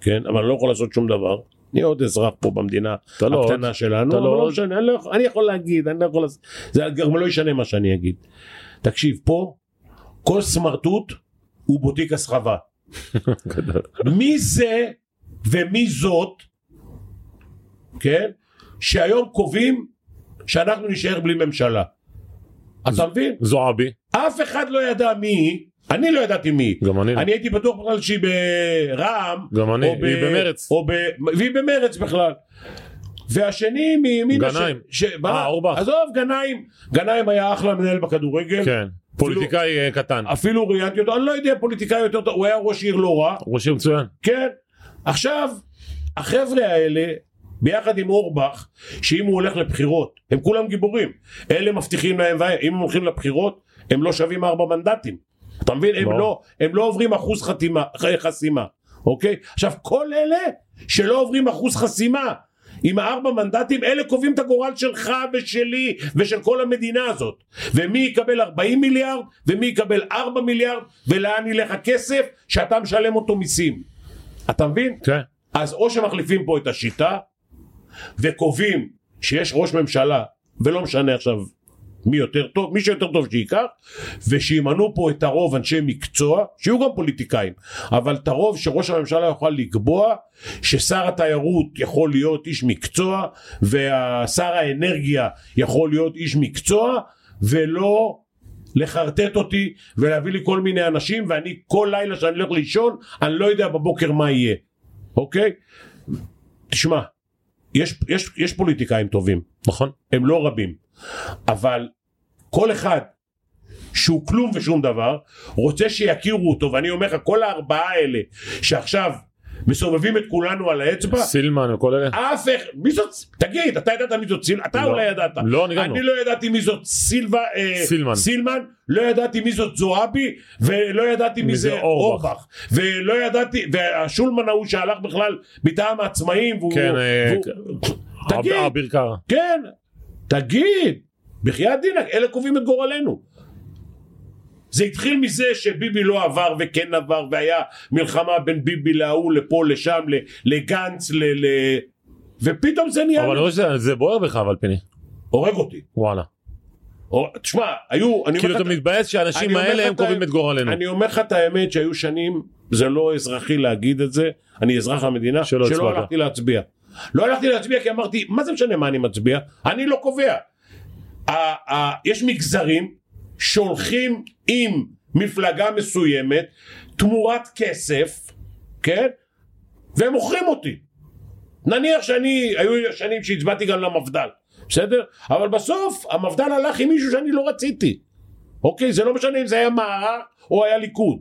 כן? אבל אני לא יכול לעשות שום דבר. אני עוד אזרח פה במדינה לא הקטנה שלנו, אתה אבל לא לא. משנה, אני, לא אני יכול להגיד, אני לא יכול... לעשות- זה גם לא ישנה מה שאני אגיד. תקשיב, פה כל סמרטוט הוא בוטיק הסחבה. מי זה ומי זאת, כן? שהיום קובעים שאנחנו נישאר בלי ממשלה. אתה מבין? זועבי, אף אחד לא ידע מי היא, אני לא ידעתי מי היא. גם אני, לא. אני הייתי בטוח בכלל שהיא ברע"מ, גם אני, או ב- היא במרץ. או ב... והיא במרץ בכלל. והשני מימין... גנאים. ש... ש... אה, אורבך. עזוב, גנאים. גנאים היה אחלה מנהל בכדורגל. כן, פוליטיקאי אה, קטן, אפילו ראיינתי אותו, אני לא יודע, פוליטיקאי יותר טוב, הוא היה ראש עיר לא רע. ראש עיר מצוין, כן. עכשיו, החבר'ה האלה, ביחד עם אורבך, שאם הוא הולך לבחירות, הם כולם גיבורים. אלה מבטיחים להם, אם הם הולכים לבחירות, הם לא שווים ארבע מנדטים. אתה מבין? הם ברור. לא, הם לא עוברים אחוז חתימה, חסימה, אוקיי? עכשיו, כל אלה שלא עוברים אחוז חסימה, עם הארבע מנדטים, אלה קובעים את הגורל שלך ושלי ושל כל המדינה הזאת. ומי יקבל 40 מיליארד, ומי יקבל 4 מיליארד, ולאן ילך הכסף שאתה משלם אותו מיסים. אתה מבין? כן, אז או שמחליפים פה את השיטה וקובעים שיש ראש ממשלה ולא משנה עכשיו מי יותר טוב, מי שיותר טוב שייקח ושימנו פה את הרוב אנשי מקצוע שיהיו גם פוליטיקאים אבל את הרוב שראש הממשלה יוכל לקבוע ששר התיירות יכול להיות איש מקצוע ושר האנרגיה יכול להיות איש מקצוע ולא לחרטט אותי ולהביא לי כל מיני אנשים ואני כל לילה שאני הולך לישון אני לא יודע בבוקר מה יהיה אוקיי? תשמע, יש, יש, יש פוליטיקאים טובים, נכון? הם לא רבים, אבל כל אחד שהוא כלום ושום דבר, רוצה שיכירו אותו, ואני אומר לך, כל הארבעה האלה שעכשיו מסובבים את כולנו על האצבע, סילמן וכל אלה. אף אחד, מי זאת, תגיד, אתה ידעת מי זאת סילמן? אתה לא. אולי ידעת. לא, אני גם אני לא. לא ידעתי מי זאת סילבה, אה, סילמן. סילמן, לא ידעתי מי זאת זועבי, ולא ידעתי מי מי זה אורבך. אורבך, ולא ידעתי, והשולמן ההוא שהלך בכלל מטעם העצמאים, והוא, כן, אה, והוא- תגיד, אב- אביר קארה. כן, תגיד, בחייאת דינק, אלה קובעים את גורלנו. זה התחיל מזה שביבי לא עבר וכן עבר והיה מלחמה בין ביבי להוא לפה לשם לגנץ ל... ל... ופתאום זה נהיה אבל רואה שזה זה בוער בך אבל פיני. הורג אותי. וואלה. או- תשמע, היו, כאילו אתה מתבאס שהאנשים האלה הם קובעים את גורלנו. אני אומר לך את האמת שהיו שנים, זה לא אזרחי להגיד את זה, אני אזרח המדינה, שלא שלא. הלכתי להצביע. לא הלכתי להצביע כי אמרתי, מה זה משנה מה אני מצביע? אני לא קובע. ה- ה- יש מגזרים שהולכים עם מפלגה מסוימת תמורת כסף, כן? והם מוכרים אותי. נניח שאני, היו שנים שהצבעתי גם למפד"ל, בסדר? אבל בסוף המפד"ל הלך עם מישהו שאני לא רציתי. אוקיי? זה לא משנה אם זה היה מערך או היה ליכוד.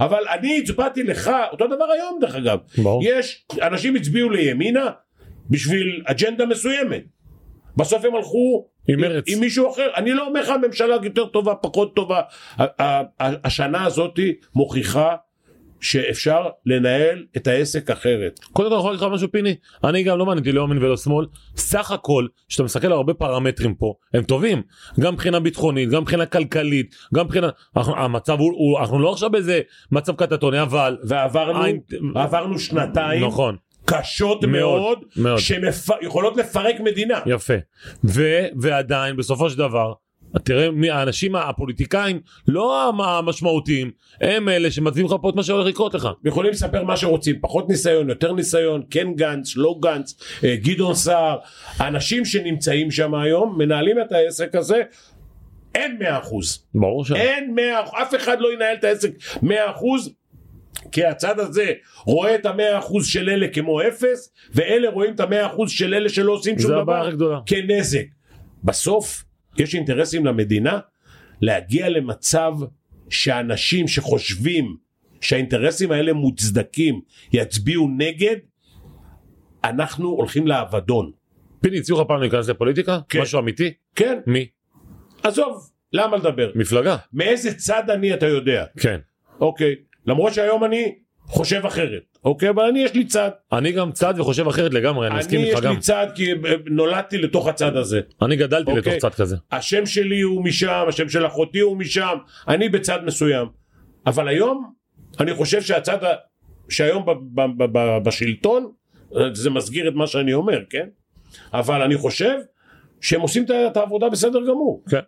אבל אני הצבעתי לך, אותו דבר היום דרך אגב. ברור. יש, אנשים הצביעו לימינה בשביל אג'נדה מסוימת. בסוף הם הלכו עם מרץ. עם מישהו אחר. אני לא אומר לך הממשלה יותר טובה, פחות טובה. השנה הזאת מוכיחה שאפשר לנהל את העסק אחרת. קודם כל אני יכול להגיד לך משהו פיני אני גם לא מעניין אותי לא ימין ולא שמאל סך הכל כשאתה מסתכל על הרבה פרמטרים פה הם טובים גם מבחינה ביטחונית גם מבחינה כלכלית גם מבחינה אנחנו- המצב הוא, הוא אנחנו לא עכשיו באיזה מצב קטטוני אבל ועברנו עין- עברנו שנתיים נכון קשות מאוד, מאוד, מאוד. שיכולות לפרק מדינה. יפה ו, ועדיין בסופו של דבר תראה מי האנשים הפוליטיקאים לא המ- המשמעותיים הם אלה שמצביעים לך פה את מה שהולך לקרות לך. יכולים לספר מה שרוצים, פחות ניסיון, יותר ניסיון, כן גנץ, לא גנץ, אה, גדעון סער, האנשים שנמצאים שם היום מנהלים את העסק הזה, אין מאה אחוז, ברור ש... אין מאה אחוז, אף אחד לא ינהל את העסק מאה אחוז, כי הצד הזה רואה את המאה אחוז של אלה כמו אפס, ואלה רואים את המאה אחוז של אלה שלא עושים שום דבר. כנזק. בסוף יש אינטרסים למדינה להגיע למצב שאנשים שחושבים שהאינטרסים האלה מוצדקים יצביעו נגד, אנחנו הולכים לאבדון. פיני הציעו לך פעם להיכנס לפוליטיקה? כן. משהו אמיתי? כן, מי? עזוב, למה לדבר? מפלגה? מאיזה צד אני אתה יודע, כן. אוקיי? למרות שהיום אני חושב אחרת, אוקיי? אבל אני יש לי צד. אני גם צד וחושב אחרת לגמרי, אני מסכים אני איתך יש גם. לי צד כי אה, נולדתי לתוך הצד הזה. אני גדלתי אוקיי. לתוך צד כזה. השם שלי הוא משם, השם של אחותי הוא משם, אני בצד מסוים. אבל היום, אני חושב שהצד, ה- שהיום ב, ב, ב, ב, בשלטון, זה מסגיר את מה שאני אומר, כן? אבל אני חושב שהם עושים את העבודה בסדר גמור. כן.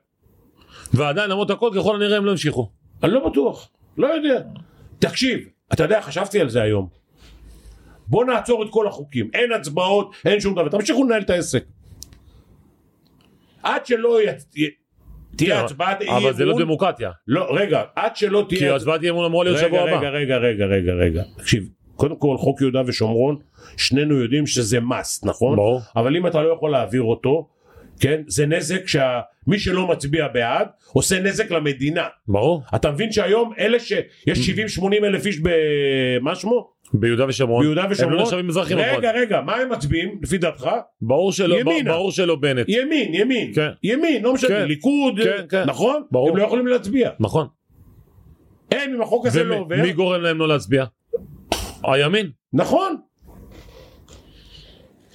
ועדיין למרות הכל ככל הנראה הם לא המשיכו. אני לא בטוח, לא יודע. תקשיב, אתה יודע, חשבתי על זה היום. בוא נעצור את כל החוקים, אין הצבעות, אין שום דבר, תמשיכו לנהל את העסק. עד שלא י... תהיה כן, הצבעת אי אבל זה לא אמון, דמוקרטיה. לא, רגע, עד שלא כי תהיה... הצבעת אי אמון אמורה להיות שבוע הבא. רגע, רגע, רגע, רגע, רגע. תקשיב, קודם כל חוק יהודה ושומרון, שנינו יודעים שזה must, נכון? ברור. אבל אם אתה לא יכול להעביר אותו, כן, זה נזק שמי שלא מצביע בעד, עושה נזק למדינה. ברור. אתה מבין שהיום אלה שיש 70-80 אלף איש במה שמו? ביהודה ושומרון. ביהודה הם לא ושומרון? נחשבים מזרחים. רגע, אבל. רגע, מה הם מצביעים לפי דעתך? ברור שלא, ימינה. ברור שלא בנט. ימין, ימין. כן. ימין, לא משנה, כן. ליכוד, כן, כן. נכון? ברור. הם לא יכולים להצביע. נכון. הם, אם החוק הזה לא עובר, ומי גורם להם לא להצביע? הימין. נכון.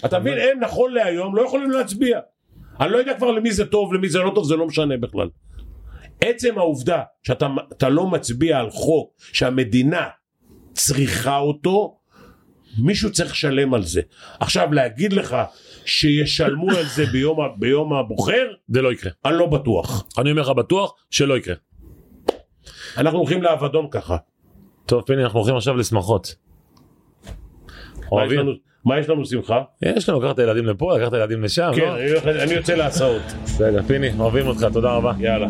אתה מבין, הם נכון להיום לא יכולים להצביע. אני לא יודע כבר למי זה טוב, למי זה לא טוב, זה לא משנה בכלל. עצם העובדה שאתה אתה לא מצביע על חוק שהמדינה צריכה אותו, מישהו צריך לשלם על זה. עכשיו להגיד לך שישלמו על זה ביום, ביום הבוחר, זה לא יקרה. אני לא בטוח. אני אומר לך בטוח שלא יקרה. אנחנו הולכים לאבדון ככה. טוב פיני אנחנו הולכים עכשיו לשמחות. אוהבים? מה יש לנו שמחה? יש לנו לקחת את הילדים לפה לקחת את הילדים לשם. כן, לא? אני יוצא להסעות. בסדר פיני אוהבים אותך תודה רבה. יאללה.